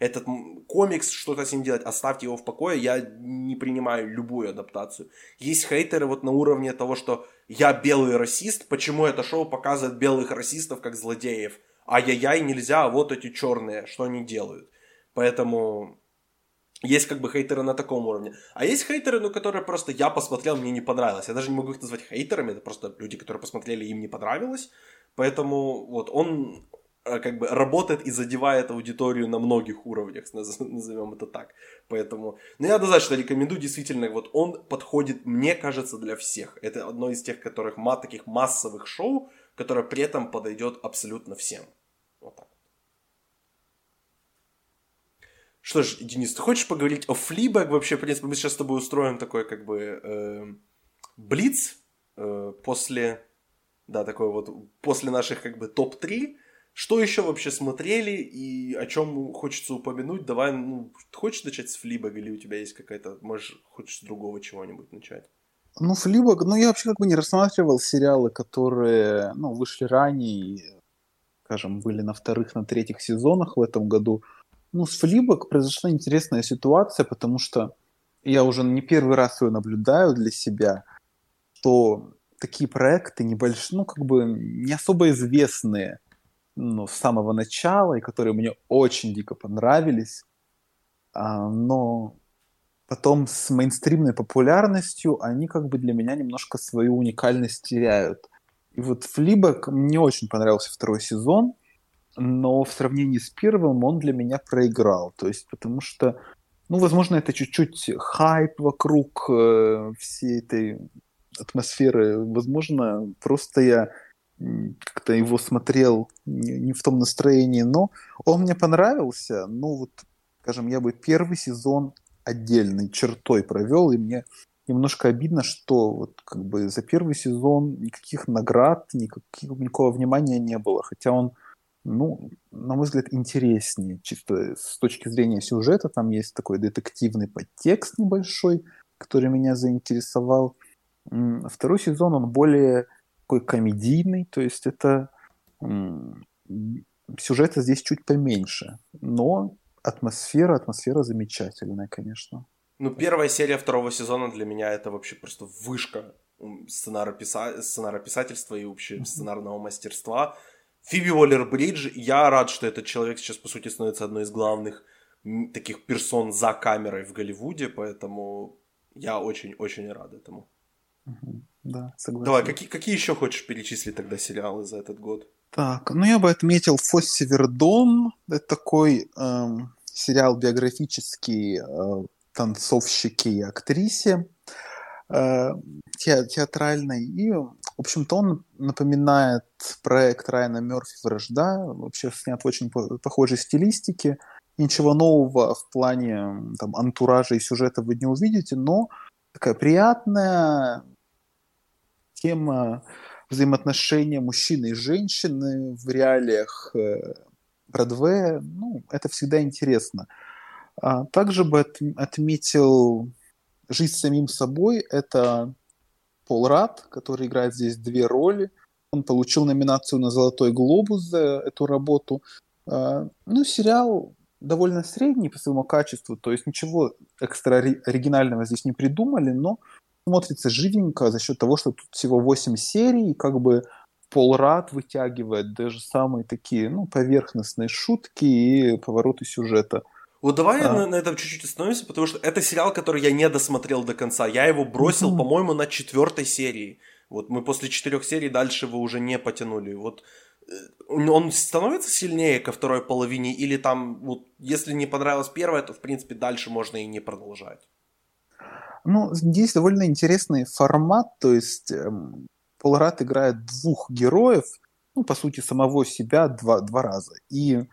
этот комикс, что-то с ним делать, оставьте его в покое. Я не принимаю любую адаптацию. Есть хейтеры вот на уровне того, что «я белый расист, почему это шоу показывает белых расистов как злодеев?» Ай-яй-яй, нельзя, а вот эти черные, что они делают? Поэтому есть как бы хейтеры на таком уровне. А есть хейтеры, ну, которые просто я посмотрел, мне не понравилось. Я даже не могу их назвать хейтерами, это просто люди, которые посмотрели, им не понравилось. Поэтому вот он э, как бы работает и задевает аудиторию на многих уровнях, назовем это так. Поэтому, ну я однозначно рекомендую, действительно, вот он подходит, мне кажется, для всех. Это одно из тех, которых таких массовых шоу, которое при этом подойдет абсолютно всем. Вот так. Что ж, Денис, ты хочешь поговорить о Флибэг? Вообще, в принципе, мы сейчас с тобой устроим такой, как бы, э, блиц э, после, да, такой вот, после наших, как бы, топ-3. Что еще вообще смотрели и о чем хочется упомянуть? Давай, ну, хочешь начать с Флибога или у тебя есть какая-то, можешь, хочешь с другого чего-нибудь начать? Ну, Флибог, ну, я вообще как бы не рассматривал сериалы, которые, ну, вышли ранее, скажем, были на вторых, на третьих сезонах в этом году. Ну, с Флибок произошла интересная ситуация, потому что я уже не первый раз ее наблюдаю для себя, что такие проекты небольшие, ну, как бы не особо известные ну, с самого начала, и которые мне очень дико понравились, а, но потом с мейнстримной популярностью они как бы для меня немножко свою уникальность теряют. И вот Флибок мне очень понравился второй сезон, но в сравнении с первым он для меня проиграл. То есть потому что, ну, возможно, это чуть-чуть хайп вокруг э, всей этой атмосферы. Возможно, просто я как-то его смотрел не, не в том настроении, но он мне понравился. Ну, вот, скажем, я бы первый сезон отдельной чертой провел, и мне немножко обидно, что вот как бы за первый сезон никаких наград, никаких, никакого внимания не было, хотя он, ну, на мой взгляд, интереснее, чисто с точки зрения сюжета, там есть такой детективный подтекст небольшой, который меня заинтересовал. Второй сезон, он более такой комедийный, то есть это сюжета здесь чуть поменьше, но атмосфера, атмосфера замечательная, конечно. Ну, первая серия второго сезона для меня это вообще просто вышка сценарописа... сценарописательства и вообще сценарного мастерства. Фиби Уоллер-Бридж, я рад, что этот человек сейчас, по сути, становится одной из главных таких персон за камерой в Голливуде, поэтому я очень-очень рад этому. Да, согласен. Давай, какие, какие еще хочешь перечислить тогда сериалы за этот год? Так, ну я бы отметил Фосси Вердон. Это такой эм, сериал биографический э, танцовщике и актрисе э, те, театральной. И, общем-то, он напоминает проект Райана Мерфи «Вражда». Вообще снят в очень похожей стилистике. Ничего нового в плане там, антуража и сюжета вы не увидите, но такая приятная тема взаимоотношения мужчины и женщины в реалиях э, Бродвея. Ну, это всегда интересно. А также бы от, отметил «Жизнь самим собой». Это Пол Рад, который играет здесь две роли. Он получил номинацию на «Золотой глобус» за эту работу. А, ну, сериал довольно средний по своему качеству, то есть ничего экстра оригинального здесь не придумали, но смотрится живенько за счет того, что тут всего 8 серий, и как бы Пол Рад вытягивает даже самые такие, ну, поверхностные шутки и повороты сюжета. Вот давай а. на, на этом чуть-чуть остановимся, потому что это сериал, который я не досмотрел до конца. Я его бросил, mm-hmm. по-моему, на четвертой серии. Вот мы после четырех серий дальше его уже не потянули. Вот э, он становится сильнее ко второй половине, или там, вот, если не понравилась первая, то, в принципе, дальше можно и не продолжать. Ну, здесь довольно интересный формат, то есть эм, Полрат играет двух героев, ну, по сути, самого себя два, два раза. И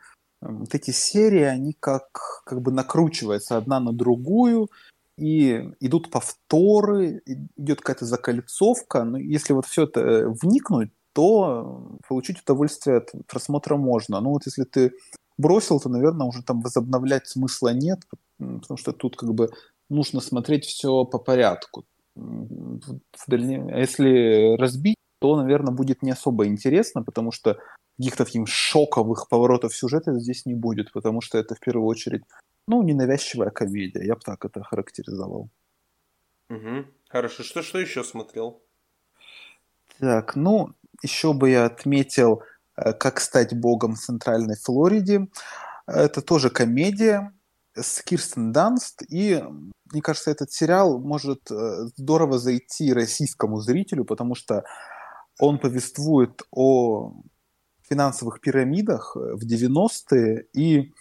вот эти серии, они как, как бы накручиваются одна на другую, и идут повторы, идет какая-то закольцовка. Но если вот все это э, вникнуть, то получить удовольствие от просмотра можно. Ну вот если ты бросил, то, наверное, уже там возобновлять смысла нет, потому что тут как бы нужно смотреть все по порядку. Если разбить, то, наверное, будет не особо интересно, потому что каких-то таких шоковых поворотов сюжета здесь не будет, потому что это в первую очередь, ну, ненавязчивая комедия. Я бы так это характеризовал. Угу. Хорошо. Что, что еще смотрел? Так, ну, еще бы я отметил э, «Как стать богом в Центральной Флориде». Это тоже комедия с Кирстен Данст, и мне кажется, этот сериал может э, здорово зайти российскому зрителю, потому что он повествует о финансовых пирамидах э, в 90-е, и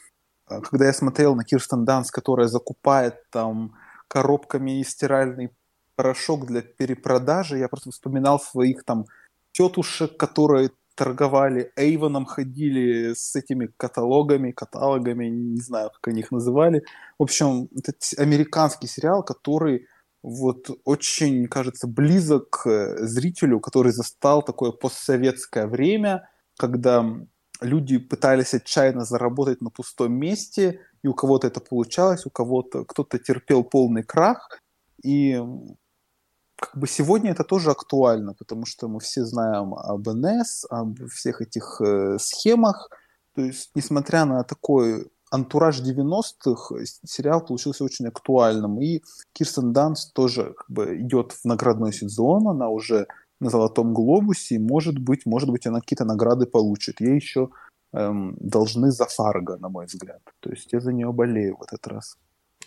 э, когда я смотрел на Кирстен Данс, которая закупает там коробками стиральный порошок для перепродажи, я просто вспоминал своих там тетушек, которые торговали Эйвоном, ходили с этими каталогами, каталогами, не знаю, как они их называли. В общем, это американский сериал, который вот очень, кажется, близок к зрителю, который застал такое постсоветское время, когда люди пытались отчаянно заработать на пустом месте, и у кого-то это получалось, у кого-то кто-то терпел полный крах, и как бы сегодня это тоже актуально, потому что мы все знаем об НС, об всех этих э, схемах. То есть, несмотря на такой антураж 90-х, сериал получился очень актуальным. И Кирстен Данс тоже как бы идет в наградной сезон, она уже на Золотом Глобусе, может быть, может быть, она какие-то награды получит. Ей еще эм, должны за Фарго, на мой взгляд. То есть я за нее болею в этот раз.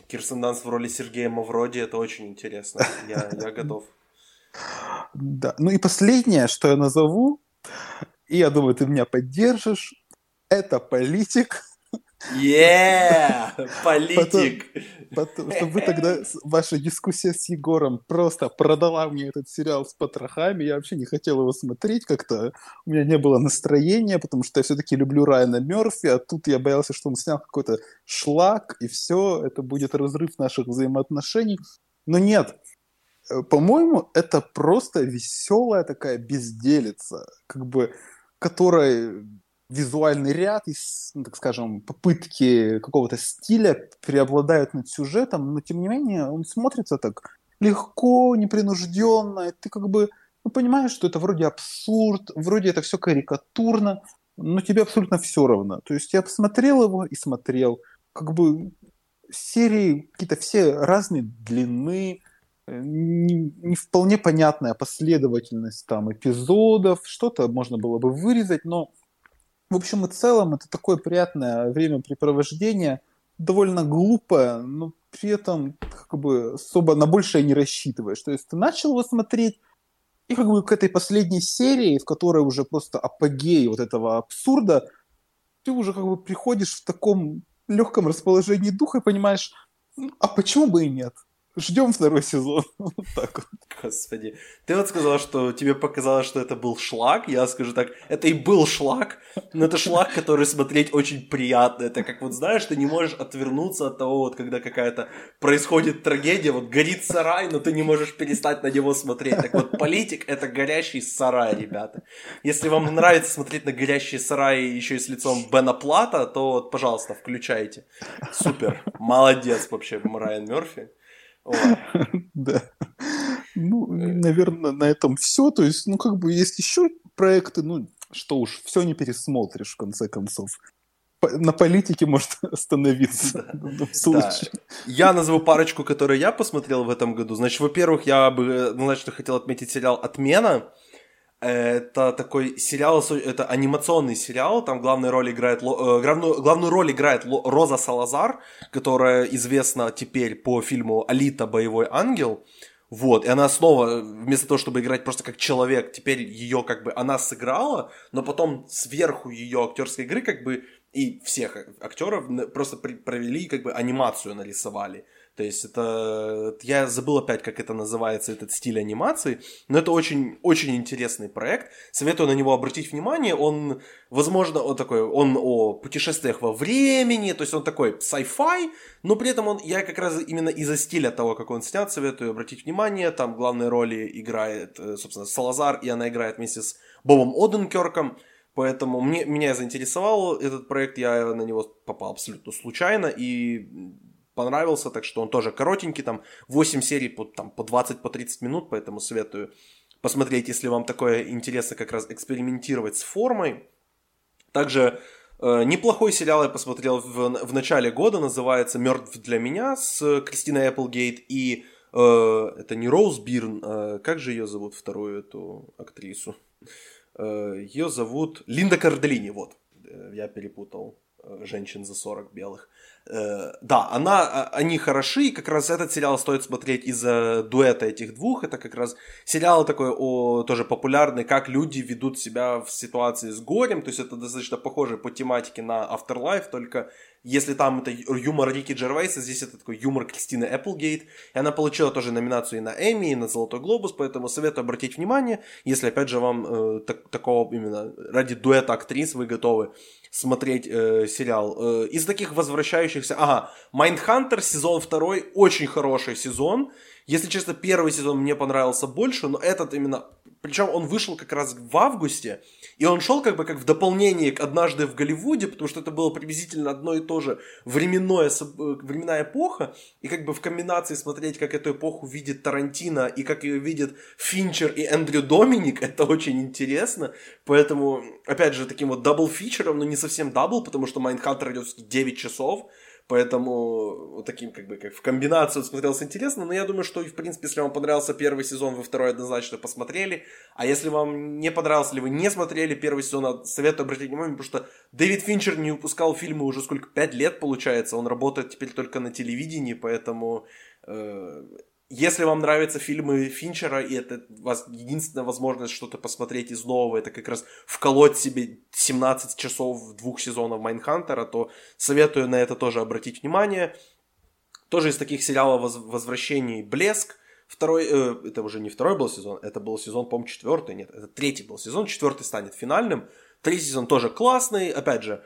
Кирстен Данс в роли Сергея Мавроди, это очень интересно. Я, я готов. Да. Ну и последнее, что я назову, и я думаю, ты меня поддержишь, это политик. Yeah! Политик! Потому, что вы тогда, ваша дискуссия с Егором просто продала мне этот сериал с потрохами. Я вообще не хотел его смотреть как-то. У меня не было настроения, потому что я все-таки люблю Райана Мерфи, а тут я боялся, что он снял какой-то шлак, и все, это будет разрыв наших взаимоотношений. Но нет, э, по-моему, это просто веселая такая безделица, как бы, которая визуальный ряд и, ну, так скажем, попытки какого-то стиля преобладают над сюжетом, но тем не менее он смотрится так легко, непринужденно, ты как бы ну, понимаешь, что это вроде абсурд, вроде это все карикатурно, но тебе абсолютно все равно. То есть я посмотрел его и смотрел, как бы серии какие-то все разные длины, э, не, не вполне понятная последовательность там эпизодов, что-то можно было бы вырезать, но в общем и целом, это такое приятное времяпрепровождение, довольно глупое, но при этом как бы особо на большее не рассчитываешь. То есть ты начал его смотреть, и как бы к этой последней серии, в которой уже просто апогей вот этого абсурда, ты уже как бы приходишь в таком легком расположении духа и понимаешь, а почему бы и нет? Ждем второй сезон. Вот так вот. Господи. Ты вот сказал, что тебе показалось, что это был шлак. Я скажу так, это и был шлак, но это шлак, который смотреть очень приятно. Это как вот знаешь, ты не можешь отвернуться от того, вот когда какая-то происходит трагедия, вот горит сарай, но ты не можешь перестать на него смотреть. Так вот, политик это горящий сарай, ребята. Если вам нравится смотреть на горящие сараи еще и с лицом Бена Плата, то вот, пожалуйста, включайте. Супер. Молодец вообще, Райан Мерфи. Да. Ну, наверное, на этом все. То есть, ну, как бы есть еще проекты, ну, что уж, все не пересмотришь, в конце концов. На политике может остановиться да. Я назову парочку, которые я посмотрел в этом году. Значит, во-первых, я бы, ну, значит, хотел отметить сериал «Отмена». Это такой сериал, это анимационный сериал, там главную роль играет, э, главную, главную роль играет Роза Салазар, которая известна теперь по фильму «Алита. Боевой ангел». Вот, и она снова, вместо того, чтобы играть просто как человек, теперь ее как бы она сыграла, но потом сверху ее актерской игры как бы и всех актеров просто провели, как бы анимацию нарисовали. То есть это... Я забыл опять, как это называется, этот стиль анимации, но это очень, очень интересный проект. Советую на него обратить внимание. Он, возможно, он такой, он о путешествиях во времени, то есть он такой sci-fi, но при этом он, я как раз именно из-за стиля того, как он снят, советую обратить внимание. Там главные роли играет, э, собственно, Салазар, и она играет вместе с Бобом Оденкерком. Поэтому мне, меня заинтересовал этот проект, я на него попал абсолютно случайно, и понравился, так что он тоже коротенький, там 8 серий по, там, по 20, по 30 минут, поэтому советую посмотреть, если вам такое интересно как раз экспериментировать с формой. Также э, неплохой сериал я посмотрел в, в начале года, называется «Мертв для меня» с Кристиной Эпплгейт и э, это не Роуз Бирн, э, как же ее зовут вторую эту актрису? Э, ее зовут Линда Карделини, вот, э, я перепутал э, женщин за 40 белых. Э, да, она, а, они хороши, и как раз этот сериал стоит смотреть из-за дуэта этих двух. Это как раз сериал такой о, тоже популярный, как люди ведут себя в ситуации с горем. То есть это достаточно похоже по тематике на Afterlife, только если там это юмор Рики Джервейса, здесь это такой юмор Кристины Эпплгейт. И она получила тоже номинацию и на Эмми, и на Золотой Глобус, поэтому советую обратить внимание, если опять же вам э, так, такого именно ради дуэта актрис вы готовы смотреть э, сериал. Э, из таких возвращающихся... Ага, Майндхантер сезон второй, очень хороший сезон. Если честно, первый сезон мне понравился больше, но этот именно... Причем он вышел как раз в августе, и он шел как бы как в дополнение к «Однажды в Голливуде», потому что это было приблизительно одно и то же временное, э, временная эпоха, и как бы в комбинации смотреть, как эту эпоху видит Тарантино, и как ее видит Финчер и Эндрю Доминик, это очень интересно. Поэтому, опять же, таким вот double feature ом, но не совсем double, потому что Mindhunter идет 9 часов, Поэтому вот таким как бы как в комбинацию смотрелось интересно. Но я думаю, что в принципе, если вам понравился первый сезон, вы второй однозначно посмотрели. А если вам не понравился, или вы не смотрели первый сезон, советую обратить внимание, потому что Дэвид Финчер не выпускал фильмы уже сколько, пять лет получается. Он работает теперь только на телевидении, поэтому э, если вам нравятся фильмы Финчера, и это вас единственная возможность что-то посмотреть из нового, это как раз вколоть себе 17 часов двух сезонов Mindhunter а, то советую на это тоже обратить внимание. Тоже из таких сериалов «Возвращений Блеск», Второй, э, это уже не второй был сезон, это был сезон, по-моему, четвертый, нет, это третий был сезон, четвертый станет финальным. Третий сезон тоже классный, опять же,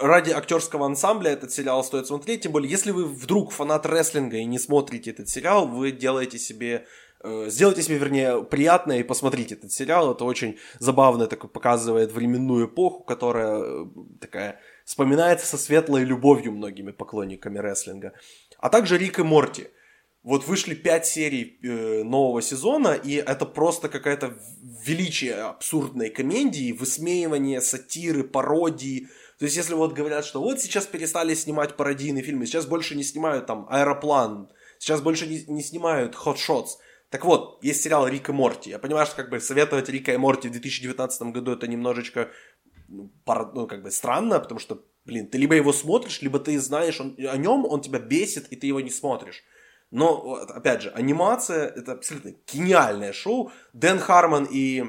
ради актерского ансамбля этот сериал стоит смотреть, тем более, если вы вдруг фанат рестлинга и не смотрите этот сериал, вы делаете себе э, Сделайте себе, вернее, приятное и посмотрите этот сериал. Это очень забавно, так показывает временную эпоху, которая э, такая вспоминается со светлой любовью многими поклонниками рестлинга. А также Рик и Морти. Вот вышли пять серий э, нового сезона, и это просто какая-то величие абсурдной комедии, высмеивание, сатиры, пародии, то есть, если вот говорят, что вот сейчас перестали снимать пародийные фильмы, сейчас больше не снимают там «Аэроплан», сейчас больше не, не снимают «Hot Shots», так вот, есть сериал «Рик и Морти». Я понимаю, что как бы советовать Рика и Морти в 2019 году это немножечко ну, пар, ну, как бы странно, потому что, блин, ты либо его смотришь, либо ты знаешь он, о нем, он тебя бесит, и ты его не смотришь. Но, опять же, анимация – это абсолютно гениальное шоу. Дэн Хармон и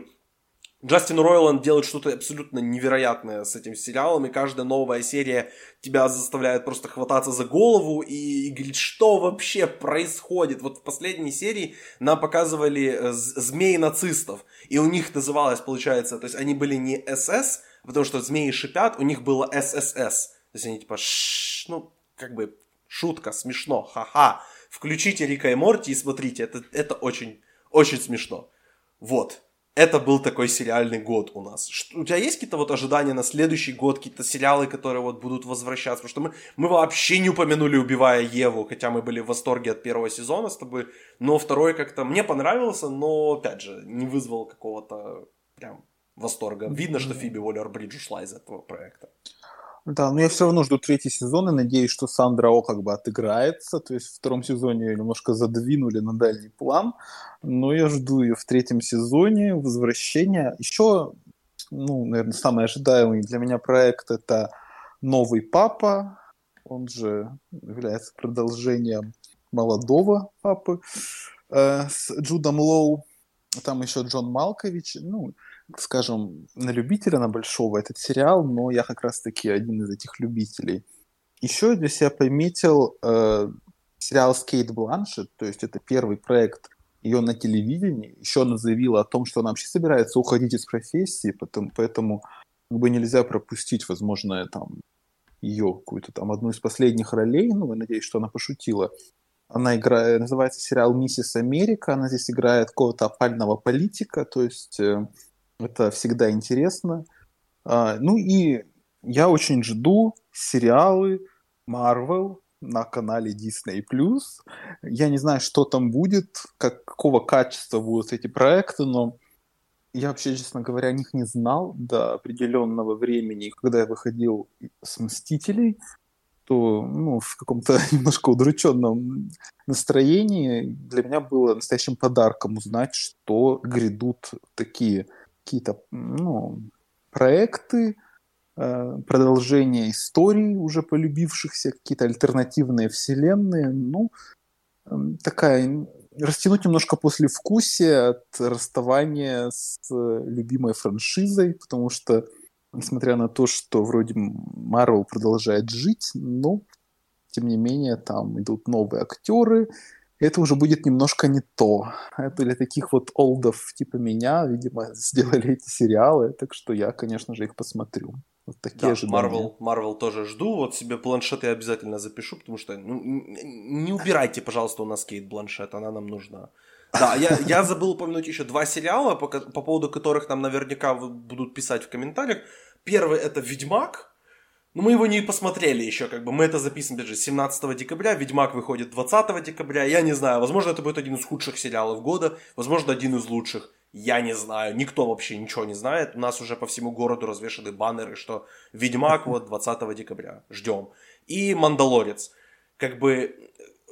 Джастин Ройланд делает что-то абсолютно невероятное с этим сериалом, и каждая новая серия тебя заставляет просто хвататься за голову и, и говорить, что вообще происходит. Вот в последней серии нам показывали э, змеи нацистов, и у них называлось, получается, то есть они были не СС, потому что змеи шипят, у них было ССС. То есть они типа, ну, как бы шутка, смешно, ха-ха. Включите Рика и Морти и смотрите, это, это очень, очень смешно. Вот это был такой сериальный год у нас. Что, у тебя есть какие-то вот ожидания на следующий год, какие-то сериалы, которые вот будут возвращаться? Потому что мы, мы вообще не упомянули «Убивая Еву», хотя мы были в восторге от первого сезона с тобой, но второй как-то мне понравился, но, опять же, не вызвал какого-то прям восторга. Видно, что Фиби Уоллер-Бридж ушла из этого проекта. Да, но я все равно жду третий сезон и надеюсь, что Сандра О как бы отыграется. То есть в втором сезоне ее немножко задвинули на дальний план, но я жду ее в третьем сезоне, возвращения. Еще, ну, наверное, самый ожидаемый для меня проект это «Новый папа», он же является продолжением молодого папы э, с Джудом Лоу. Там еще Джон Малкович. Ну, скажем, на любителя, на большого этот сериал, но я как раз-таки один из этих любителей. Еще для себя пометил э, сериал с Кейт Бланшет, то есть это первый проект ее на телевидении. Еще она заявила о том, что она вообще собирается уходить из профессии, поэтому, поэтому как бы нельзя пропустить, возможно, там ее какую-то там одну из последних ролей. Ну, я надеюсь, что она пошутила. Она играет, называется сериал «Миссис Америка». Она здесь играет какого-то опального политика, то есть э, это всегда интересно. А, ну и я очень жду сериалы Marvel на канале Disney+. Я не знаю, что там будет, как, какого качества будут эти проекты, но я вообще, честно говоря, о них не знал до определенного времени. Когда я выходил с «Мстителей», то ну, в каком-то немножко удрученном настроении для меня было настоящим подарком узнать, что грядут такие какие-то ну, проекты, э, продолжение историй уже полюбившихся, какие-то альтернативные вселенные. Ну, эм, такая растянуть немножко после вкусия от расставания с любимой франшизой, потому что, несмотря на то, что вроде Марвел продолжает жить, но, тем не менее, там идут новые актеры, это уже будет немножко не то. Это для таких вот олдов типа меня, видимо, сделали эти сериалы, так что я, конечно же, их посмотрю. Вот такие да, Marvel, Marvel тоже жду. Вот себе планшет я обязательно запишу, потому что ну, не убирайте, пожалуйста, у нас Кейт Бланшет, она нам нужна. Да, я, я забыл упомянуть еще два сериала, по, по поводу которых нам наверняка будут писать в комментариях. Первый это Ведьмак. Но мы его не посмотрели еще, как бы. Мы это записываем, опять же, 17 декабря, Ведьмак выходит 20 декабря, я не знаю, возможно, это будет один из худших сериалов года, возможно, один из лучших, я не знаю, никто вообще ничего не знает, у нас уже по всему городу развешаны баннеры, что Ведьмак вот 20 декабря, ждем. И Мандалорец, как бы,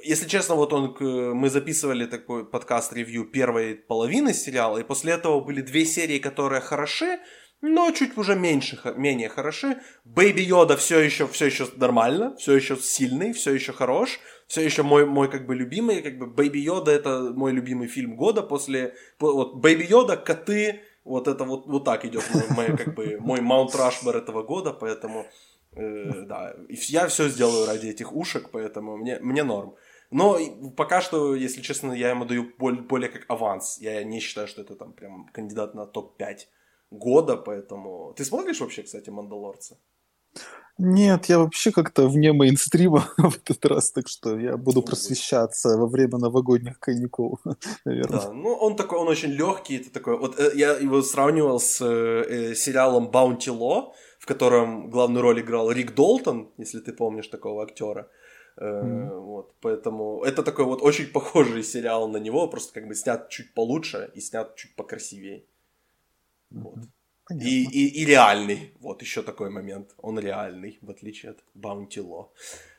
если честно, вот он, мы записывали такой подкаст-ревью первой половины сериала, и после этого были две серии, которые хороши, но чуть уже меньше, менее хороши. Baby Йода все еще, все еще нормально, все еще сильный, все еще хорош, все еще мой, мой как бы любимый, как бы Baby Йода это мой любимый фильм года после, вот Baby Йода, коты, вот это вот, вот так идет мой, мой как бы мой Mount Rushmore этого года, поэтому э, да, я все сделаю ради этих ушек, поэтому мне, мне норм. Но пока что, если честно, я ему даю более, более как аванс. Я не считаю, что это там прям кандидат на топ-5 года, поэтому... Ты смотришь вообще, кстати, «Мандалорца»? Нет, я вообще как-то вне мейнстрима в этот раз, так что я буду просвещаться во время новогодних каникул, наверное. Да, ну он такой, он очень легкий, это такой, вот э, я его сравнивал с э, сериалом Bounty Law, в котором главную роль играл Рик Долтон, если ты помнишь такого актера. Mm-hmm. Вот, поэтому это такой вот очень похожий сериал на него, просто как бы снят чуть получше и снят чуть покрасивее. Вот. И, и, и реальный. Вот еще такой момент. Он реальный, в отличие от Bounty Law.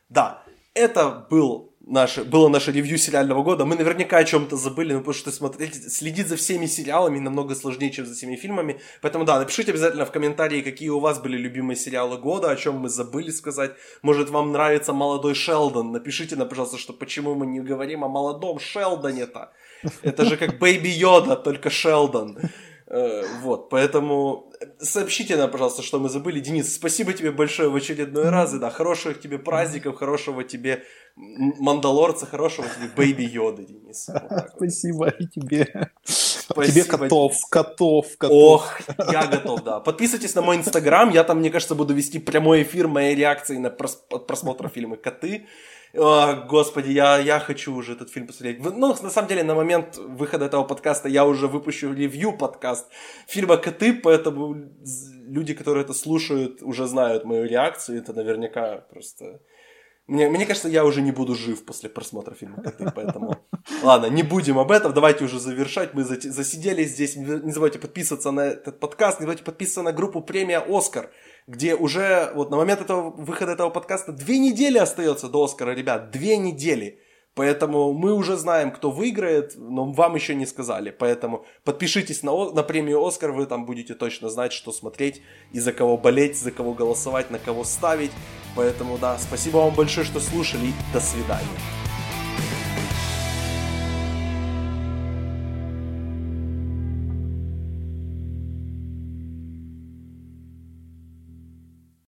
Да, это был наше, было наше ревью сериального года. Мы наверняка о чем-то забыли, но потому что смотреть, следить за всеми сериалами намного сложнее, чем за всеми фильмами. Поэтому да, напишите обязательно в комментарии, какие у вас были любимые сериалы года, о чем мы забыли сказать. Может, вам нравится молодой Шелдон? Напишите нам, пожалуйста, что почему мы не говорим о молодом Шелдоне-то. Это же как Baby Йода, только Шелдон. Э, вот, поэтому сообщите нам, пожалуйста, что мы забыли. Денис, спасибо тебе большое в очередной раз. И да, хороших тебе праздников, хорошего тебе Мандалорца, хорошего тебе Baby Йоды, Денис. Вот спасибо и тебе. Спасибо. Тебе котов, котов, котов. Ох, я готов, да. Подписывайтесь на мой инстаграм, я там, мне кажется, буду вести прямой эфир моей реакции на прос- просмотр фильма «Коты». О, господи, я, я хочу уже этот фильм посмотреть. Ну, на самом деле, на момент выхода этого подкаста я уже выпущу ревью подкаст фильма «Коты», поэтому люди, которые это слушают, уже знают мою реакцию. Это наверняка просто... Мне, мне кажется, я уже не буду жив после просмотра фильма «Коты», поэтому... Ладно, не будем об этом, давайте уже завершать. Мы засидели здесь. Не забывайте подписываться на этот подкаст, не забывайте подписываться на группу «Премия Оскар», где уже вот на момент этого, выхода этого подкаста две недели остается до Оскара, ребят, две недели. Поэтому мы уже знаем, кто выиграет, но вам еще не сказали. Поэтому подпишитесь на, на премию Оскар, вы там будете точно знать, что смотреть, и за кого болеть, за кого голосовать, на кого ставить. Поэтому да, спасибо вам большое, что слушали. До свидания.